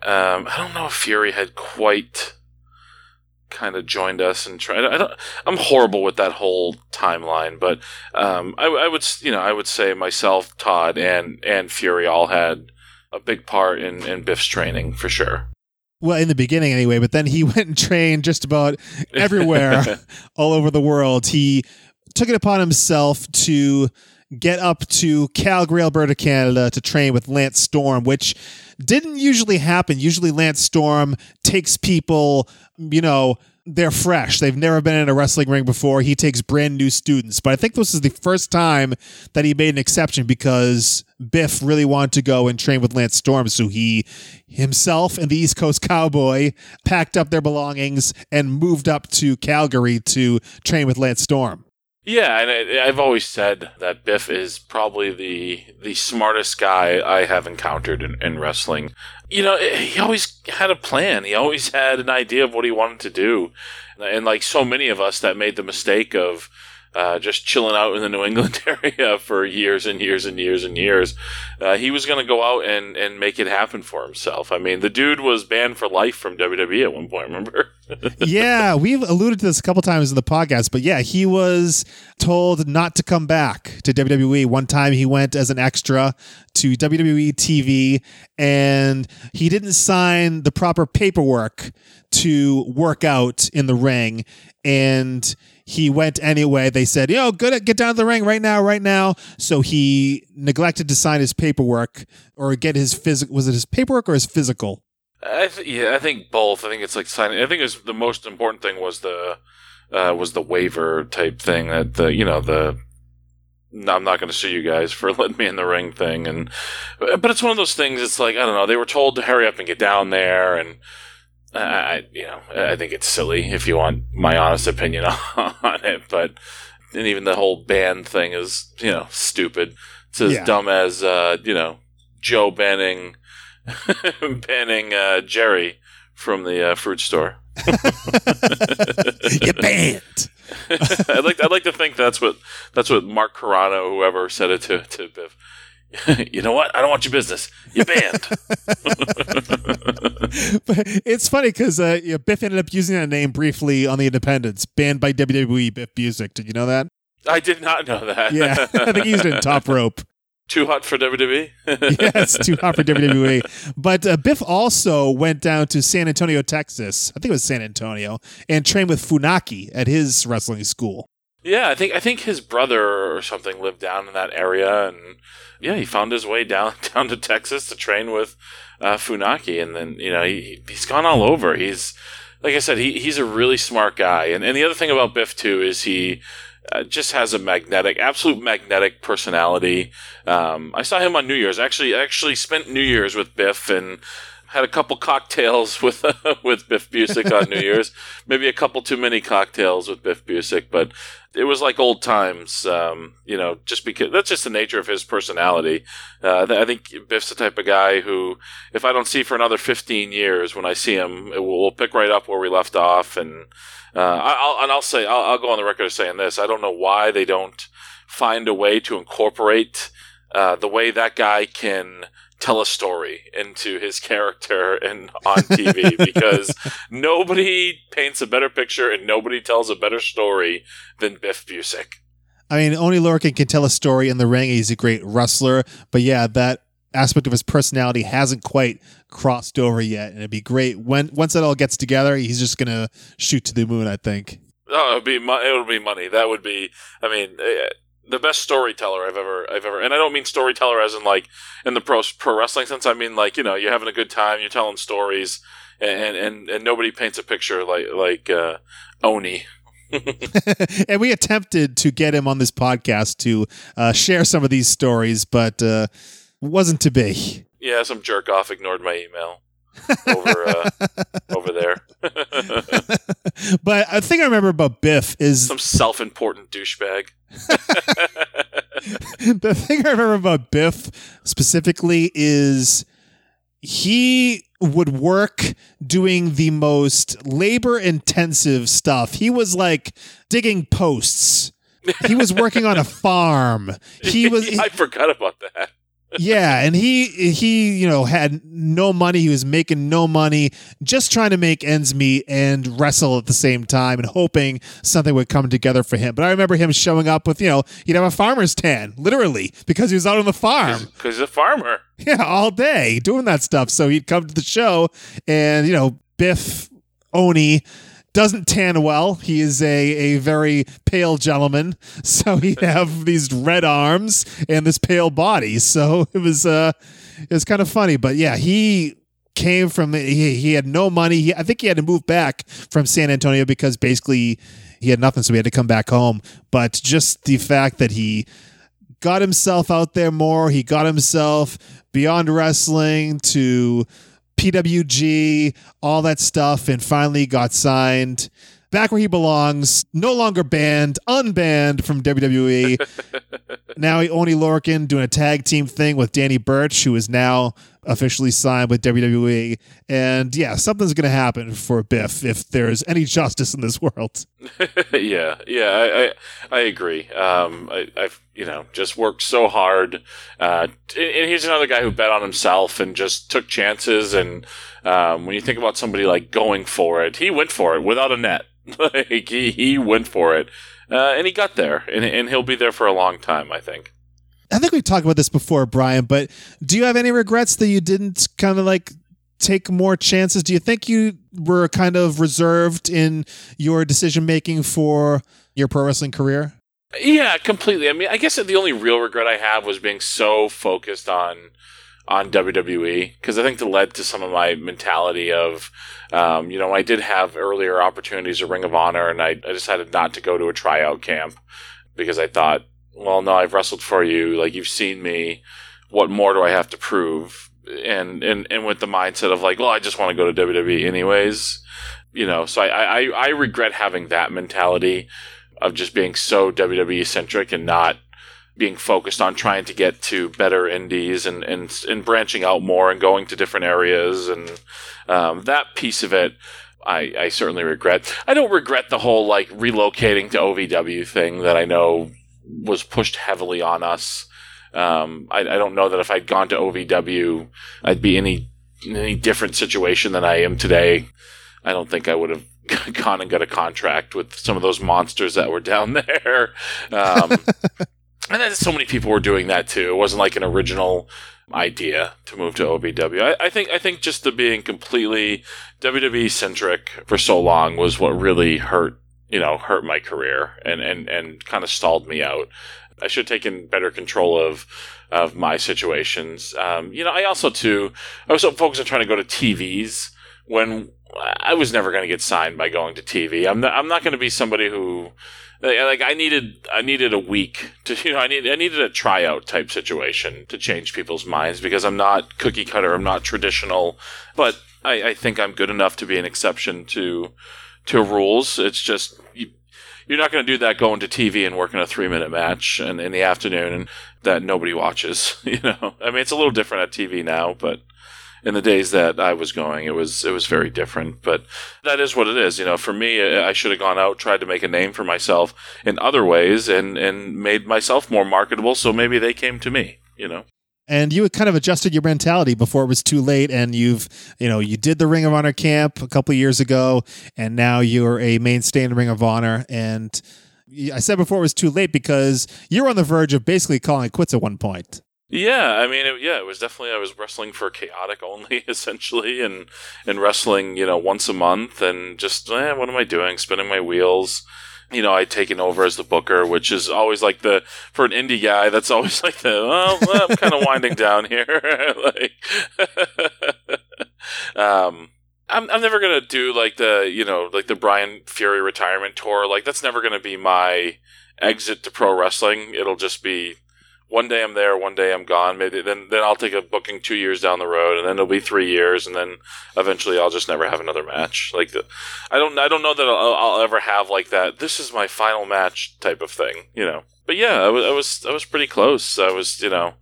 Um, I don't know if Fury had quite kind of joined us and tried. I don't. I'm horrible with that whole timeline, but um, I, I would, you know, I would say myself, Todd, and and Fury all had a big part in in Biff's training for sure.
Well, in the beginning anyway, but then he went and trained just about everywhere all over the world. He took it upon himself to get up to Calgary, Alberta, Canada to train with Lance Storm, which didn't usually happen. Usually, Lance Storm takes people, you know, they're fresh. They've never been in a wrestling ring before. He takes brand new students. But I think this is the first time that he made an exception because Biff really wanted to go and train with Lance Storm. So he himself and the East Coast Cowboy packed up their belongings and moved up to Calgary to train with Lance Storm.
Yeah, and I, I've always said that Biff is probably the the smartest guy I have encountered in, in wrestling. You know, he always had a plan. He always had an idea of what he wanted to do, and like so many of us that made the mistake of uh, just chilling out in the New England area for years and years and years and years. Uh, he was going to go out and, and make it happen for himself. I mean, the dude was banned for life from WWE at one point, remember?
yeah, we've alluded to this a couple times in the podcast, but yeah, he was told not to come back to WWE. One time he went as an extra to WWE TV and he didn't sign the proper paperwork to work out in the ring. And he went anyway. They said, "Yo, good, get down to the ring right now, right now." So he neglected to sign his paperwork or get his physical. Was it his paperwork or his physical?
I th- yeah, I think both. I think it's like signing. I think it was the most important thing was the uh, was the waiver type thing that the you know the I'm not going to sue you guys for letting me in the ring thing. And but it's one of those things. It's like I don't know. They were told to hurry up and get down there, and I, you know, I think it's silly if you want my honest opinion on it. But and even the whole band thing is, you know, stupid. It's as
Yeah.
dumb as uh, you know Joe banning banning uh, Jerry from the uh, fruit store.
you banned.
I'd like I'd like to think that's what that's what Mark Carrano, whoever said it to to Biff. you know what? I don't want your business. You're banned.
But it's funny because uh, you know, Biff ended up using that name briefly on the Independents, banned by WWE. Biff Busick. Did you know that?
I did not know that.
Yeah, I think he used it in Top Rope.
Too hot for WWE.
yes, too hot for WWE. But uh, Biff also went down to San Antonio, Texas. I think it was San Antonio, and trained with Funaki at his wrestling school.
Yeah, I think I think his brother or something lived down in that area, and yeah, he found his way down down to Texas to train with uh, Funaki, and then you know he he's gone all over. He's like I said, he he's a really smart guy, and and the other thing about Biff too is he. Uh, just has a magnetic, absolute magnetic personality. Um, I saw him on New Year's. Actually, actually spent New Year's with Biff and had a couple cocktails with with Biff Busick on New Year's. Maybe a couple too many cocktails with Biff Busick, but it was like old times. Um, you know, just because that's just the nature of his personality. Uh, I think Biff's the type of guy who, if I don't see for another fifteen years, when I see him, will, we'll pick right up where we left off. And uh, I'll and I'll say I'll, I'll go on the record of saying this: I don't know why they don't find a way to incorporate uh, the way that guy can tell a story into his character and on TV because nobody paints a better picture and nobody tells a better story than Biff Busick.
I mean, Oni Lorcan can tell a story in the ring. He's a great wrestler, but yeah, that aspect of his personality hasn't quite crossed over yet, and it'd be great when once it all gets together. He's just gonna shoot to the moon. I think.
Oh, it'd be it would be money. That would be. I mean, eh, the best storyteller I've ever I've ever. And I don't mean storyteller as in like in the pro pro wrestling sense. I mean like you know you're having a good time, you're telling stories, and and and nobody paints a picture like like uh, Oni.
and we attempted to get him on this podcast to uh, share some of these stories, but uh, wasn't to be.
Yeah, some jerk off ignored my email over uh, over there.
but a thing I remember about Biff is
some self important douchebag.
the thing I remember about Biff specifically is he would work doing the most labor intensive stuff. He was like digging posts. He was working on a farm. He was
I forgot about that.
Yeah, and he he you know had no money. He was making no money, just trying to make ends meet and wrestle at the same time, and hoping something would come together for him. But I remember him showing up with you know he'd have a farmer's tan, literally, because he was out on the farm.
Because he's a farmer.
Yeah, all day doing that stuff. So he'd come to the show, and you know Biff Oni doesn't tan well. He is a, a very pale gentleman, so he'd have these red arms and this pale body. So it was uh, it was kind of funny. But yeah, he came from he, he had no money. He, I think he had to move back from San Antonio because basically he had nothing, so he had to come back home. But just the fact that he got himself out there more, he got himself beyond wrestling to PWG, all that stuff, and finally got signed back where he belongs. No longer banned, unbanned from WWE. now Oni Lorcan doing a tag team thing with Danny Birch, who is now officially signed with WWE. And yeah, something's going to happen for Biff if there's any justice in this world.
yeah, yeah, I, I, I agree. Um, I, I've you know just worked so hard, uh, and he's another guy who bet on himself and just took chances. And um, when you think about somebody like going for it, he went for it without a net. like he, he went for it, uh, and he got there, and, and he'll be there for a long time. I think.
I think we've talked about this before, Brian, but do you have any regrets that you didn't kind of like take more chances? Do you think you were kind of reserved in your decision making for your pro wrestling career?
Yeah, completely. I mean, I guess the only real regret I have was being so focused on on WWE because I think that led to some of my mentality of, um, you know, I did have earlier opportunities at Ring of Honor, and I, I decided not to go to a tryout camp because I thought well, no, I've wrestled for you. Like you've seen me. What more do I have to prove? And and and with the mindset of like, well, I just want to go to WWE anyways. You know, so I I, I regret having that mentality of just being so WWE centric and not being focused on trying to get to better indies and, and, and branching out more and going to different areas and um, that piece of it I, I certainly regret. I don't regret the whole like relocating to OVW thing that I know was pushed heavily on us. Um, I, I, don't know that if I'd gone to OVW, I'd be any any different situation than I am today. I don't think I would have gone and got a contract with some of those monsters that were down there. Um, and then so many people were doing that too. It wasn't like an original idea to move to OVW. I, I think I think just the being completely WWE centric for so long was what really hurt you know, hurt my career and, and, and kind of stalled me out. I should have taken better control of of my situations. Um, you know, I also too I was so focused on trying to go to TVs when I was never going to get signed by going to TV. I'm not, I'm not going to be somebody who like I needed I needed a week to you know I need I needed a tryout type situation to change people's minds because I'm not cookie cutter. I'm not traditional, but I, I think I'm good enough to be an exception to to rules. It's just you, you're not going to do that going to TV and working a three minute match and in the afternoon and that nobody watches. You know, I mean, it's a little different at TV now, but in the days that I was going, it was it was very different. But that is what it is. You know, for me, I should have gone out, tried to make a name for myself in other ways, and and made myself more marketable. So maybe they came to me. You know
and you had kind of adjusted your mentality before it was too late and you've you know you did the ring of honor camp a couple years ago and now you're a mainstay in ring of honor. And i said before it was too late because you're on the verge of basically calling it quits at one point.
Yeah, I mean, it, yeah, it was definitely I was wrestling for chaotic only essentially, and and wrestling, you know, once a month, and just eh, what am I doing? Spinning my wheels you know, I'd taken over as the booker, which is always like the for an indie guy. That's always like the well, I'm kind of winding down here. like, um, I'm I'm never gonna do like the you know like the Brian Fury retirement tour. Like that's never gonna be my exit to pro wrestling. It'll just be one day I'm there, one day I'm gone. Maybe then then I'll take a booking two years down the road, and then it'll be three years, and then eventually I'll just never have another match. Like the, I don't I don't know that I'll, I'll, ever have like that. This is my final match type of thing, you know. But yeah, I was I was I was pretty close. I was you know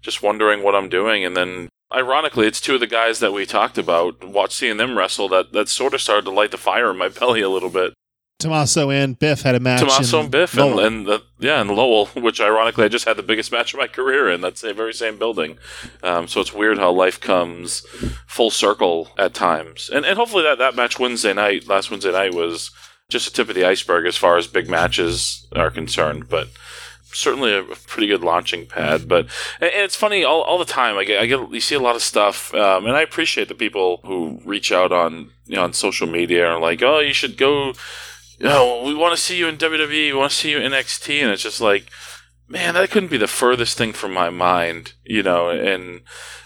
just wondering what I'm doing, and then ironically, it's two of the guys that we talked about. Watch seeing them wrestle that that sort of started to light the fire in my belly a little bit.
Tommaso and Biff had a match.
Tommaso and Biff, and, and the, yeah, and Lowell, which ironically I just had the biggest match of my career in. that the very same building. Um, so it's weird how life comes full circle at times. And and hopefully that that match Wednesday night, last Wednesday night, was just a tip of the iceberg as far as big matches are concerned. But certainly a pretty good launching pad. But and it's funny all, all the time. I get, I get you see a lot of stuff, um, and I appreciate the people who reach out on you know, on social media and are like, oh, you should go oh, we want to see you in WWE, we want to see you in NXT, and it's just like, man, that couldn't be the furthest thing from my mind, you know. And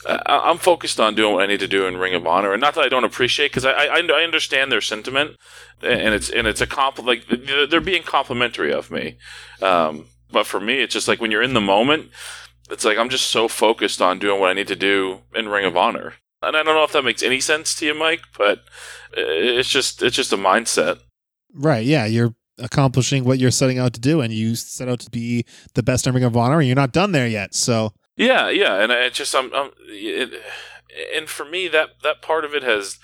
uh, I'm focused on doing what I need to do in Ring of Honor, and not that I don't appreciate, because I, I, I understand their sentiment, and it's and it's a comp like they're being complimentary of me. Um, but for me, it's just like when you're in the moment, it's like I'm just so focused on doing what I need to do in Ring of Honor. And I don't know if that makes any sense to you, Mike, but it's just it's just a mindset.
Right. Yeah. You're accomplishing what you're setting out to do, and you set out to be the best in Ring of Honor, and you're not done there yet. So.
Yeah, yeah, and it just I'm, I'm it, and for me that that part of it has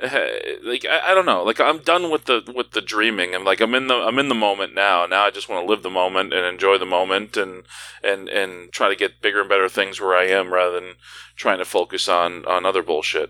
like I, I, don't know like i'm done with the with the dreaming i'm like i'm in the i'm in the moment now now i just want to live the moment and enjoy the moment and and and try to get bigger and better things where i am rather than trying to focus on on other bullshit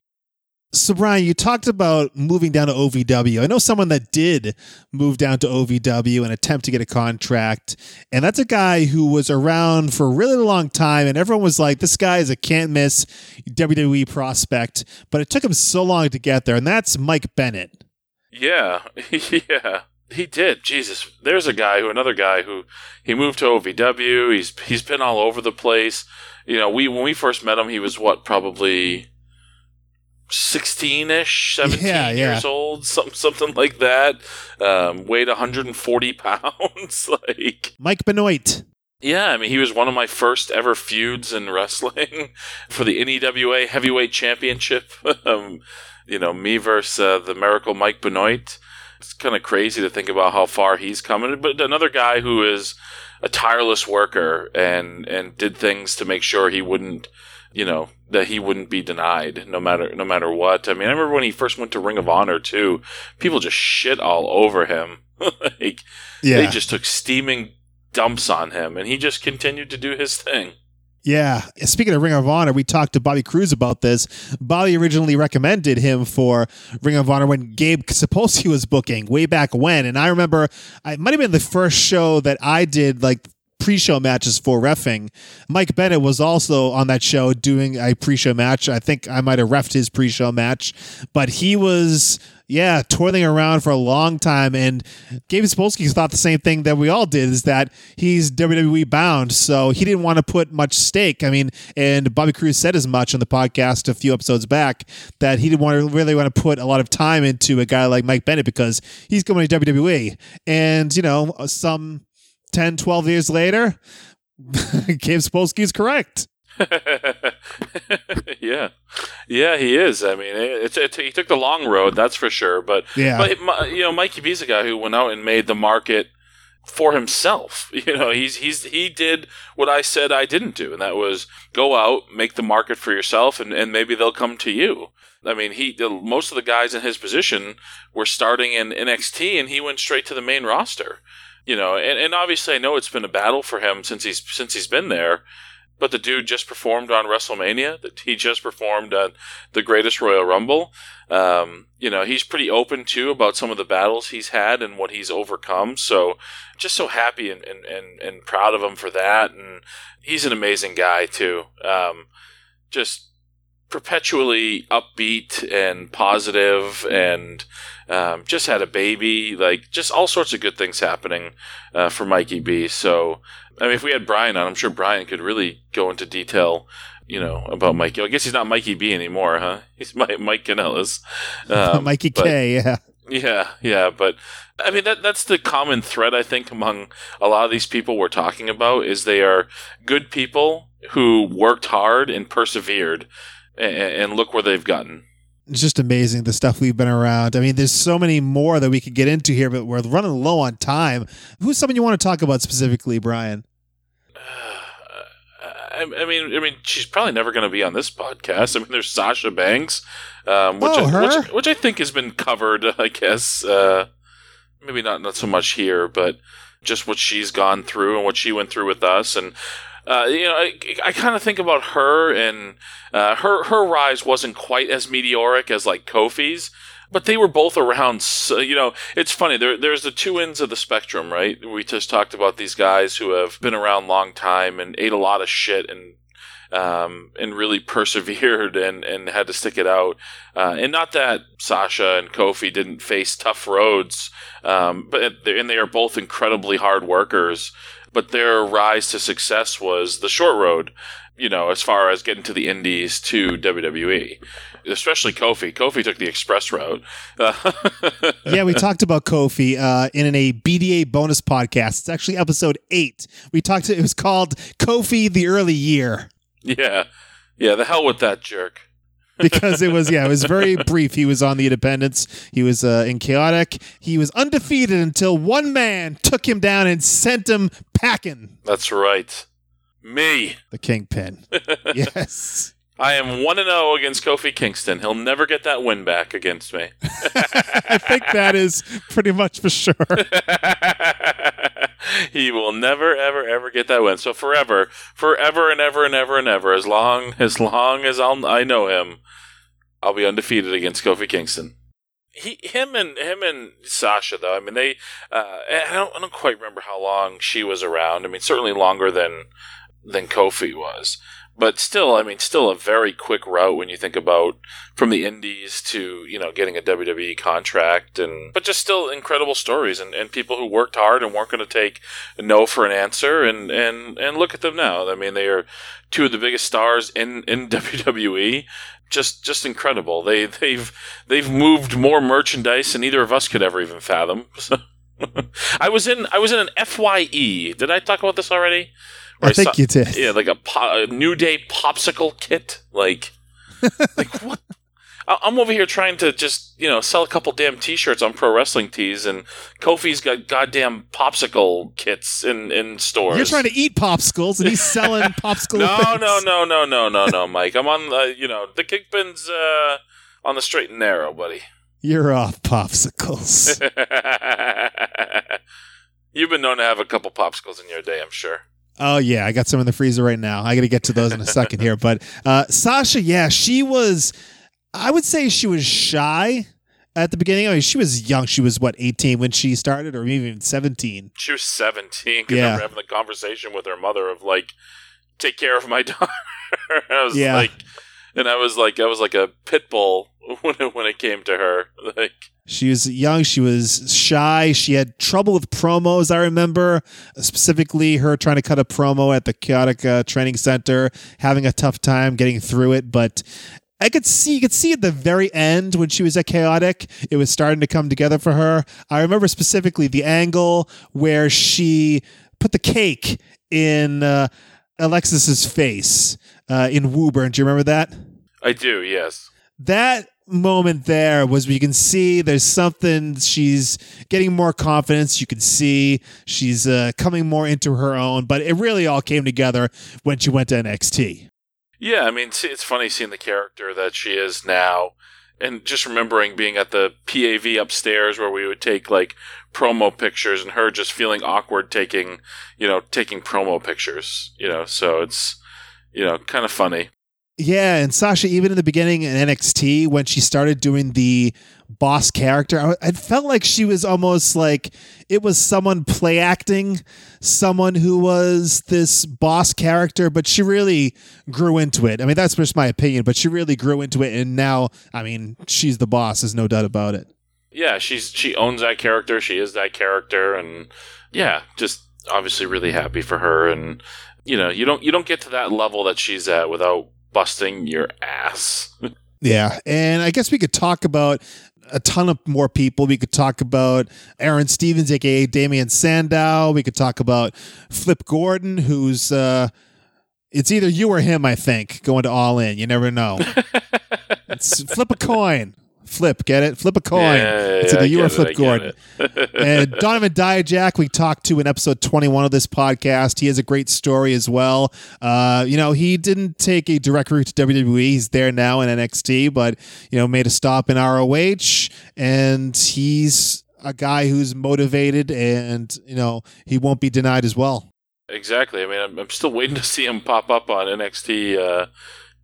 so, Brian, you talked about moving down to OVW. I know someone that did move down to OVW and attempt to get a contract. And that's a guy who was around for a really long time. And everyone was like, this guy is a can't miss WWE prospect. But it took him so long to get there. And that's Mike Bennett.
Yeah. yeah. He did. Jesus. There's a guy who, another guy who he moved to OVW. He's, he's been all over the place. You know, we, when we first met him, he was what, probably 16ish 17 yeah, yeah. years old something something like that. Um, weighed 140 pounds like.
Mike Bennett.
Yeah i mean he was one of my first ever feuds in wrestling for the newa heavyweight championship. Um, you know me versus uh, the miracle mike Bennett. It's kind of crazy to think about how far he's coming but another guy who is a tireless worker and and did things to make sure he wouldn't you know that he wouldn't be denied no matter no matter what. I mean, I remember when he first went to Ring of Honor too. People just shit all over him. like, yeah. they just took steaming dumps on him, and he just continued to do his thing.
Yeah. Speaking of Ring of Honor, we talked to Bobby Cruise about this. Bobby originally recommended him for Ring of Honor when Gabe Sapolsky was booking way back when. And I remember it might have been the first show that I did, like pre-show matches for refing. Mike Bennett was also on that show doing a pre-show match. I think I might have refed his pre-show match, but he was yeah, toiling around for a long time. And Gabe Sapolsky thought the same thing that we all did is that he's WWE bound. So he didn't want to put much stake. I mean, and Bobby Cruise said as much on the podcast a few episodes back that he didn't want to really want to put a lot of time into a guy like Mike Bennett because he's going to WWE. And, you know, some 10, 12 years later, Gabe Sapolsky is correct.
yeah, yeah, he is. I mean, it's, it, he took the long road, that's for sure. But yeah, but you know, Mikey B's a guy who went out and made the market for himself. You know, he's he's he did what I said I didn't do, and that was go out, make the market for yourself, and, and maybe they'll come to you. I mean, he most of the guys in his position were starting in NXT, and he went straight to the main roster you know, and, and obviously I know it's been a battle for him since he's since he's been there. But the dude just performed on WrestleMania. He just performed on the Greatest Royal Rumble. Um, you know, he's pretty open too about some of the battles he's had and what he's overcome. So, just so happy and and, and, and proud of him for that. And he's an amazing guy too. Um, just perpetually upbeat and positive and um, just had a baby like just all sorts of good things happening uh, for mikey b. So i mean if we had brian on i'm sure brian could really go into detail you know about mikey. I guess he's not mikey b anymore huh? He's mike, mike.
Um, mikey but, k yeah.
Yeah yeah but i mean that that's the common thread i think among a lot of these people we're talking about is they are good people who worked hard and persevered and, and look where they've gotten.
It's just amazing the stuff we've been around. I mean, there's so many more that we could get into here, but we're running low on time. Who's someone you want to talk about specifically, Brian?
I, mean, I mean, she's probably never going to be on this podcast. I mean, there's Sasha Banks, um, which,
oh,
I, which, which, I think has been covered. I guess uh, maybe not not so much here, but just what she's gone through and what she went through with us, and uh, you know, I, I kind of think about her and uh, her her rise wasn't quite as meteoric as like Kofi's, but they were both around. So, you know, it's funny. There, there's the two ends of the spectrum, right? We just talked about these guys who have been around a long time and ate a lot of shit and um, and really persevered and, and had to stick it out. Uh, and not that Sasha and Kofi didn't face tough roads, um, but and they are both incredibly hard workers but their rise to success was the short road, you know, as far as getting to the indies to WWE. Especially Kofi. Kofi took the express route.
yeah, we talked about Kofi uh, in a BDA bonus podcast. It's actually episode eight. We talked. To, it was called Kofi the Early Year.
Yeah, yeah. The hell with that jerk.
Because it was yeah it was very brief. He was on the independents. He was uh, in chaotic. He was undefeated until one man took him down and sent him packing.
That's right. Me.
The kingpin. Yes.
I am 1 and 0 against Kofi Kingston. He'll never get that win back against me.
I think that is pretty much for sure.
he will never ever ever get that win. So forever, forever and ever and ever and ever as long as long as I'll, I know him, I'll be undefeated against Kofi Kingston. He, him, and him and Sasha though. I mean, they. Uh, I don't. I don't quite remember how long she was around. I mean, certainly longer than than Kofi was but still, I mean, still a very quick route when you think about from the indies to you know getting a WWE contract, and but just still incredible stories and, and people who worked hard and weren't going to take no for an answer, and and and look at them now. I mean, they are two of the biggest stars in in WWE. Just just incredible. They they've they've moved more merchandise than either of us could ever even fathom. I was in I was in an Fye. Did I talk about this already?
I think
saw,
you did.
Yeah, like a, po- a New Day popsicle kit. Like, like what? I'm over here trying to just you know sell a couple damn T-shirts on pro wrestling tees, and Kofi's got goddamn popsicle kits in in stores.
You're trying to eat popsicles, and he's selling popsicle.
no, no, no, no, no, no, no, Mike. I'm on the you know the kickpins uh, on the straight and narrow, buddy.
You're off popsicles.
You've been known to have a couple popsicles in your day, I'm sure.
Oh yeah, I got some in the freezer right now. I got to get to those in a second here. But uh, Sasha, yeah, she was. I would say she was shy at the beginning. I mean, she was young. She was what eighteen when she started, or even seventeen.
She was seventeen. Because
Yeah.
I remember having the conversation with her mother of like, take care of my daughter. I was
Yeah.
like, and I was like, I was like a pit bull when it, when it came to her. Like,
She was young. She was shy. She had trouble with promos. I remember specifically her trying to cut a promo at the Chaotic Training Center, having a tough time getting through it. But I could see, you could see at the very end when she was at Chaotic, it was starting to come together for her. I remember specifically the angle where she put the cake in uh, Alexis's face uh, in Woburn. Do you remember that?
I do, yes.
that moment there was you can see there's something she's getting more confidence you can see she's uh, coming more into her own but it really all came together when she went to nxt
Yeah, I mean, it's funny seeing the character that she is now, and just remembering being at the PAV upstairs where we would take like promo pictures, and her just feeling awkward taking, you know, taking promo pictures. You know, so it's, you know, kind of funny.
Yeah and sasha even in the beginning in nxt when she started doing the boss character I, felt like she was almost like it was someone play acting someone who was this boss character but she really grew into it i mean that's just my opinion but she really grew into it and now i mean she's the boss there's no doubt about it
Yeah, she's she owns that character. She is that character, and yeah, just obviously really happy for her. And you know, you don't you don't get to that level that she's at without busting your ass.
Yeah, and I guess we could talk about a ton of more people. We could talk about Aaron Stevens, aka Damien Sandow. We could talk about Flip Gordon, who's uh, it's either you or him. I think going to All In. You never know. it's flip a coin. Flip, get it? Flip a coin.
Yeah,
it's
yeah,
either
I
you
it,
Flip
I get
Gordon.
it.
and Donovan Dijak, we talked to in episode 21 of this podcast. He has a great story as well. Uh, you know, he didn't take a direct route to WWE. He's there now in NXT, but, you know, made a stop in ROH, and he's a guy who's motivated and, you know, he won't be denied as well.
Exactly. I mean, I'm, I'm still waiting to see him pop up on NXT uh,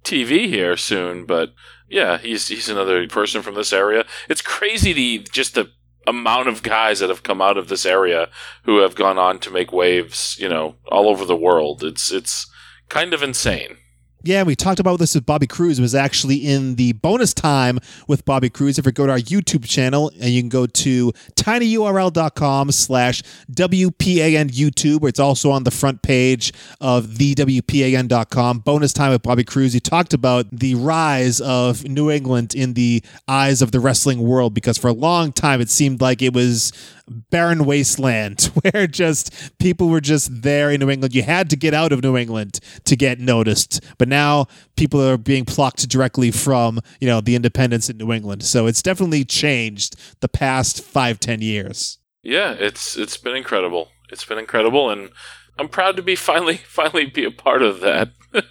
TV here soon, but yeah, he's he's another person from this area. It's crazy the just the amount of guys that have come out of this area who have gone on to make waves, you know, all over the world. It's it's kind of insane.
Yeah, we talked about this with Bobby Cruise. It was actually in the bonus time with Bobby Cruise. If you go to our YouTube channel and you can go to tinyurl.com slash WPAN YouTube, it's also on the front page of the WPAN.com. Bonus time with Bobby Cruise. He talked about the rise of New England in the eyes of the wrestling world because for a long time it seemed like it was barren wasteland where just people were just there in New England. You had to get out of New England to get noticed. But now people are being plucked directly from, you know, the independents in New England. So it's definitely changed the past five, ten years.
Yeah, it's it's been incredible. It's been incredible, and I'm proud to be finally finally be a part of that.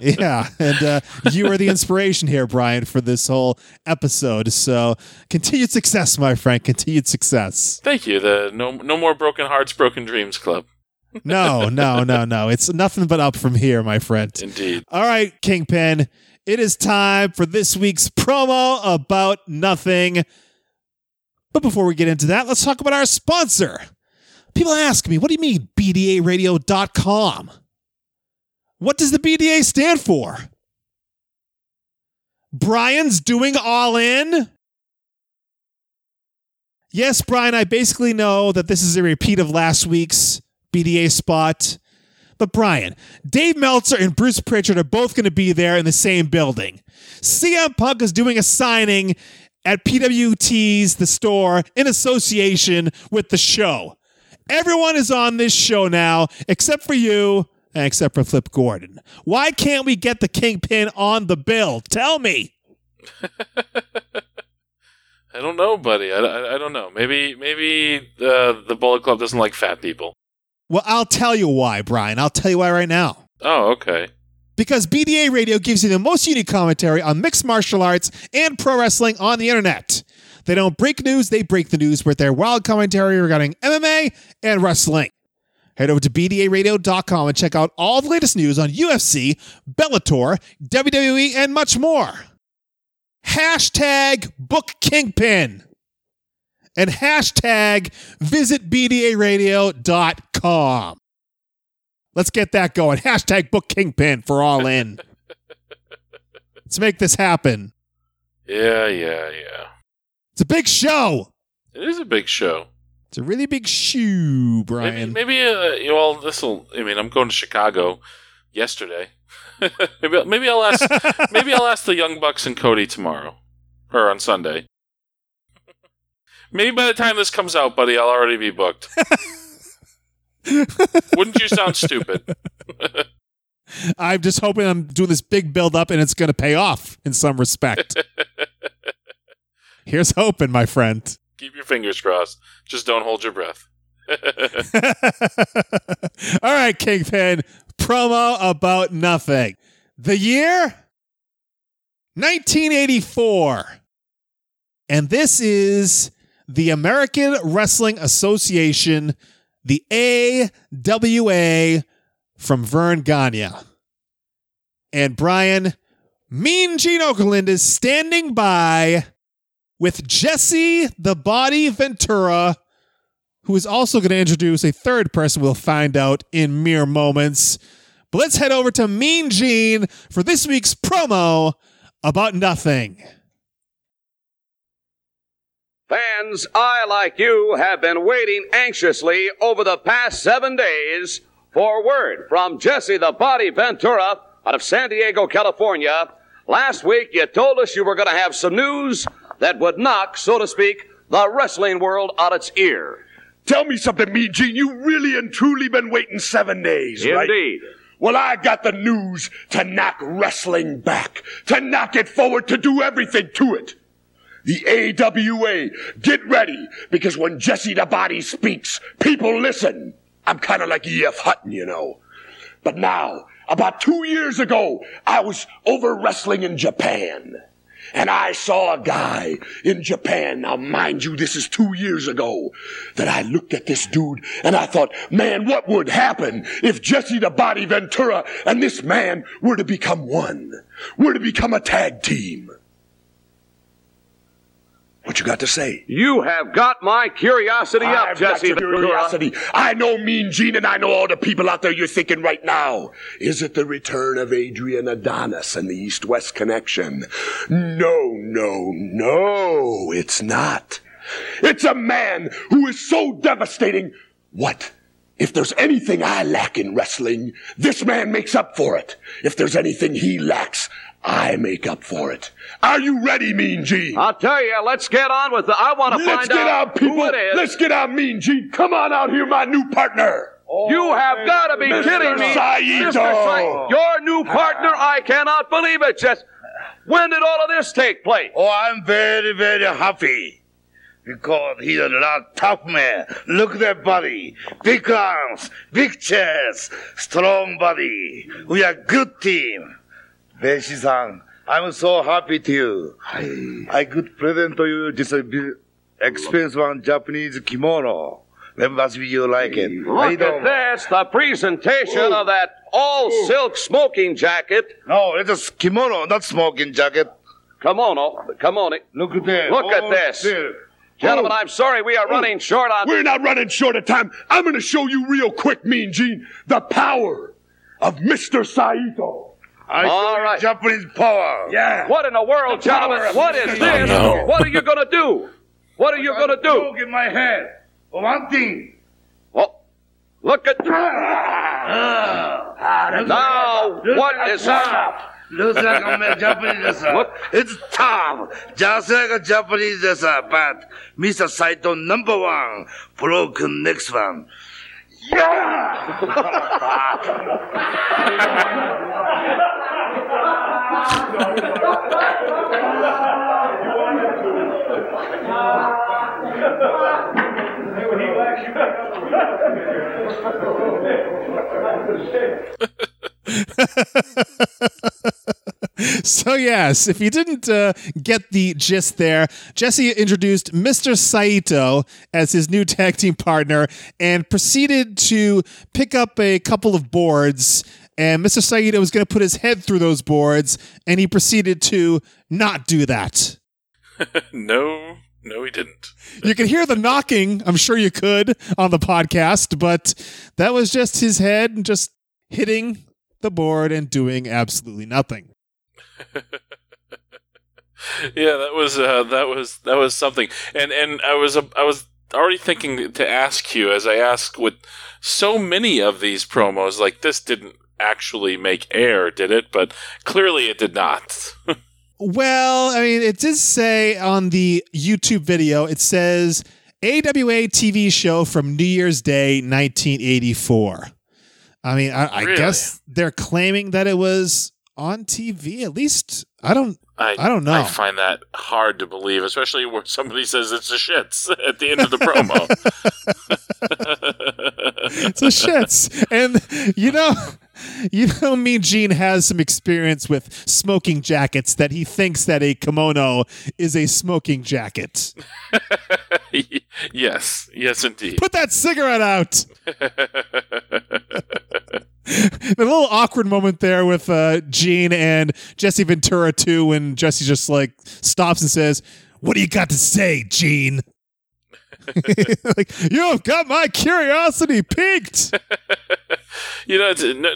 yeah, and uh, you are the inspiration here, Brian, for this whole episode. So continued success, my friend. Continued success.
Thank you. The no no more broken hearts, broken dreams club.
No, no, no, no. It's nothing but up from here, my friend.
Indeed.
All right, Kingpin. It is time for this week's promo about nothing. But before we get into that, let's talk about our sponsor. People ask me, what do you mean BDARadio.com? What does the BDA stand for? Brian's doing all in? Yes, Brian, I basically know that this is a repeat of last week's BDA spot. But Brian, Dave Meltzer and Bruce Pritchard are both going to be there in the same building. CM Punk is doing a signing at PWT's The Store in association with the show. Everyone is on this show now, except for you and except for Flip Gordon. Why can't we get the Kingpin on the bill? Tell me.
I don't know, buddy. I, I, I don't know. Maybe maybe uh, the Bullet Club doesn't like fat people.
Well, I'll tell you why, Brian. I'll tell you why right now.
Oh, okay.
Because BDA Radio gives you the most unique commentary on mixed martial arts and pro wrestling on the internet. They don't break news, they break the news with their wild commentary regarding MMA and wrestling. Head over to BDARadio.com and check out all the latest news on UFC, Bellator, WWE, and much more. Hashtag Book Kingpin and hashtag visit BDARadio.com. Let's get that going. Hashtag Book Kingpin for all in. Let's make this happen.
Yeah, yeah, yeah.
It's a big show.
It is a big show.
It's a really big shoe, Brian.
maybe uh, you know, this will. I mean, I'm going to Chicago yesterday. maybe, maybe I'll ask. maybe I'll ask the Young Bucks and Cody tomorrow, or on Sunday. Maybe by the time this comes out, buddy, I'll already be booked. Wouldn't you sound stupid?
I'm just hoping I'm doing this big build up and it's going to pay off in some respect. Here's hoping, my friend.
Keep your fingers crossed. Just don't hold your breath.
All right, Kingpin. Promo about nothing. The year 1984. And this is the American Wrestling Association, the AWA from Verne Gagne. And Brian, Mean Gene Okerlund is standing by with Jesse the Body Ventura, who is also going to introduce a third person we'll find out in mere moments. But let's head over to Mean Gene for this week's promo about nothing.
Fans, I, like you, have been waiting anxiously over the past seven days for word from Jesse the Body Ventura out of San Diego, California. Last week, you told us you were going to have some news that would knock, so to speak, the wrestling world out its ear.
Tell me something, Mean Gene. You really and truly been waiting seven days, right?
Indeed.
Well, I got the news to knock wrestling back, to knock it forward, to do everything to it. The AWA, get ready, because when Jesse the Body speaks, people listen. I'm kind of like E.F. Hutton, you know. But now, about two years ago, I was over wrestling in Japan. And I saw a guy in Japan. Now, mind you, this is two years ago that I looked at this dude and I thought, man, what would happen if Jesse the Body Ventura and this man were to become one? Were to become a tag team? What you got to say?
You have got my curiosity up,
I've got
Jesse
your curiosity. I know Mean Gene and I know all the people out there you're thinking right now. Is it the return of Adrian Adonis and the East-West connection? No, no, no, it's not. It's a man who is so devastating. What? If there's anything I lack in wrestling, this man makes up for it. If there's anything he lacks, I make up for it. Are you ready, Mean Gene?
I'll tell you, let's get on with it. I want to
Let's
find
get
out
out, people.
who it is.
Let's get out, Mean Gene. Come on out here, my new partner.
Oh, you have got to be
Mr.
kidding me.
Saito.
Mr. Sa- your new partner, ah. I cannot believe it, Just When did all of this take place?
Oh, I'm very, very happy. Because he's a lot tough man. Look at that body. Big arms, big chest, strong body. We are good team. Beshi-san, I'm so happy to you. I could present to you this uh, expensive one Japanese kimono. Let must be you like it.
Look at this, the presentation of that all silk smoking jacket.
No, it's a kimono, not smoking jacket.
Kimono, kimono.
Look at that.
Look at this.
silk.
Gentlemen, I'm sorry we are running short on.
We're not running short of time. I'm going to show you real quick, Mean Gene, the power of Mr. Saito.
I
All
show
right.
Japanese power.
Yeah.
What in the world, gentlemen? What is this?
no.
What are you going to do? What are you going to do?
Look in my head. For one thing.
Oh, look at.
Ah, that's
Now,
Look
what
at
is
tough.
that?
Looks like a Japanese.
Look.
It's tough, just like a Japanese, uh, but Mr. Saito number one, broken next one. Yeah!
So, yes, if you didn't uh, get the gist there, Jesse introduced Mr. Saito as his new tag team partner and proceeded to pick up a couple of boards. And Mr. Saito was going to put his head through those boards, and he proceeded to not do that.
no, no, he didn't.
You can hear the knocking, I'm sure you could, on the podcast, but that was just his head just hitting the board and doing absolutely nothing.
yeah, that was uh, that was that was something, and and I was uh, I was already thinking to ask you, as I ask with so many of these promos, like this didn't actually make air, did it? But clearly, it did not.
Well, I mean, it did say on the YouTube video, it says AWA TV show from New Year's Day 1984. I mean, I, I
Really?
guess they're claiming that it was on TV. At least, I don't.
I
I don't know.
I find that hard to believe, especially where somebody says it's the shits at the end of the promo.
It's a shits. And you know, you know, Mean Gene has some experience with smoking jackets. That he thinks that a kimono is a smoking jacket.
yes, yes, indeed.
Put that cigarette out. the little awkward moment there with uh, Gene and Jesse Ventura too, when Jesse just like stops and says, "What do you got to say, Gene?" like you've got my curiosity piqued.
you know, no,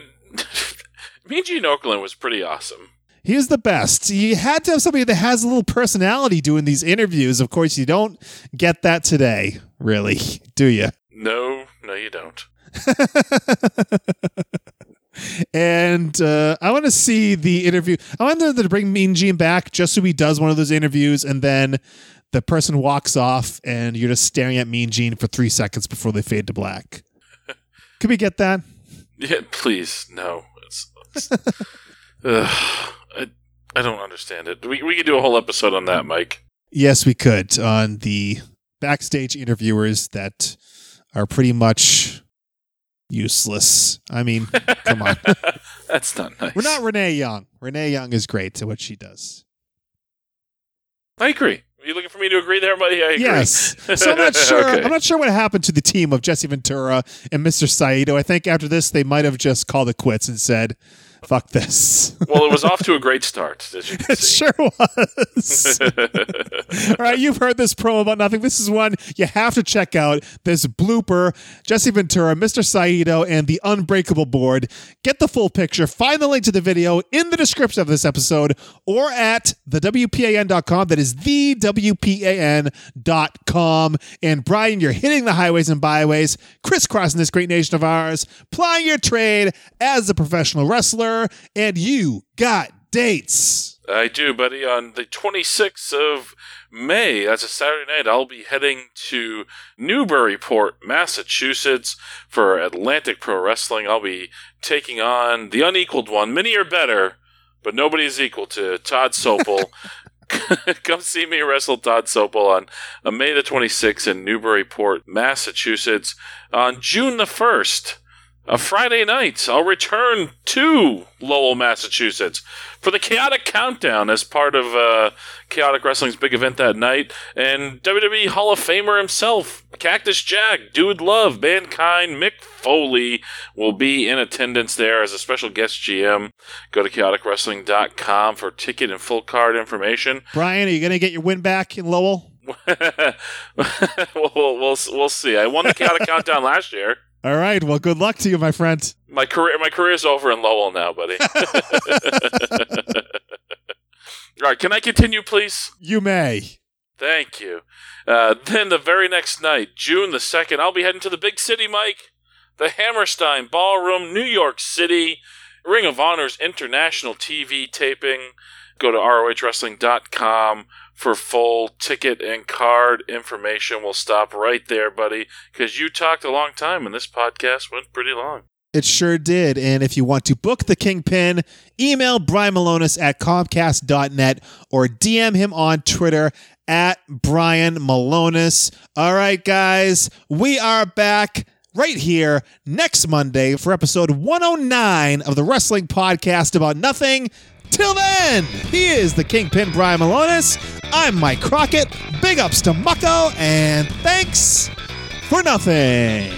Mean Gene Okerlund was pretty awesome.
He was the best. You had to have somebody that has a little personality doing these interviews. Of course, you don't get that today, really, do you?
No, no, you don't.
And uh, I want to see the interview. I want them to bring Mean Gene back just so he does one of those interviews, and then the person walks off, and you're just staring at Mean Gene for three seconds before they fade to black. Could we get that?
Yeah, please, no. It's, it's, ugh, I, I don't understand it. We we could do a whole episode on that, Mike.
Yes, we could on the backstage interviewers that are pretty much useless. I mean, come on.
That's not nice.
We're not Renee Young. Renee Young is great at what she does.
I agree. Are you looking for me to agree there, buddy? I agree.
Yes. So I'm not sure.
Okay.
I'm not sure what happened to the team of Jesse Ventura and Mr. Saito. I think after this, they might have just called it quits and said, "Fuck this."
Well, it was off to a great start, as you can
it
see.
sure was. All right, you've heard this promo about nothing. This is one you have to check out. This blooper, Jesse Ventura, Mr. Saito, and the Unbreakable Board. Get the full picture. Find the link to the video in the description of this episode or at the WPAN.com. That is the WPAN.com. And Brian, you're hitting the highways and byways, crisscrossing this great nation of ours, plying your trade as a professional wrestler, and you got dates.
I do, buddy. On the 26th of May, that's a Saturday night, I'll be heading to Newburyport, Massachusetts for Atlantic Pro Wrestling. I'll be taking on the unequaled one. Many are better, but nobody is equal to Todd Sople. Come see me wrestle Todd Sople on, on May the 26th in Newburyport, Massachusetts. On June the 1st, a Friday night, I'll return to Lowell, Massachusetts for the Chaotic Countdown as part of uh, Chaotic Wrestling's big event that night. And WWE Hall of Famer himself, Cactus Jack, Dude Love, Mankind, Mick Foley will be in attendance there as a special guest GM. Go to chaoticwrestling.com for ticket and full card information.
Brian, are you going to get your win back in Lowell?
we'll, we'll, we'll see. I won the Chaotic Countdown last year.
All right. Well, good luck to you, my friend.
My career, my career's over in Lowell now, buddy. All right, can I continue, please?
You may.
Thank you. Uh, then the very next night, June the second, I'll be heading to the big city, Mike, the Hammerstein Ballroom, New York City. Ring of Honor's international TV taping. Go to ROHWrestling.com for full ticket and card information. We'll stop right there, buddy, because you talked a long time and this podcast went pretty long.
It sure did. And if you want to book the Kingpin, email Brian Milonas at Comcast.net or DM him on Twitter at Brian Milonas. All right, guys, we are back right here next Monday for episode 109 of the Wrestling Podcast About Nothing. Till then, he is the Kingpin Brian Milonas. I'm Mike Crockett. Big ups to Mucko, and thanks for nothing.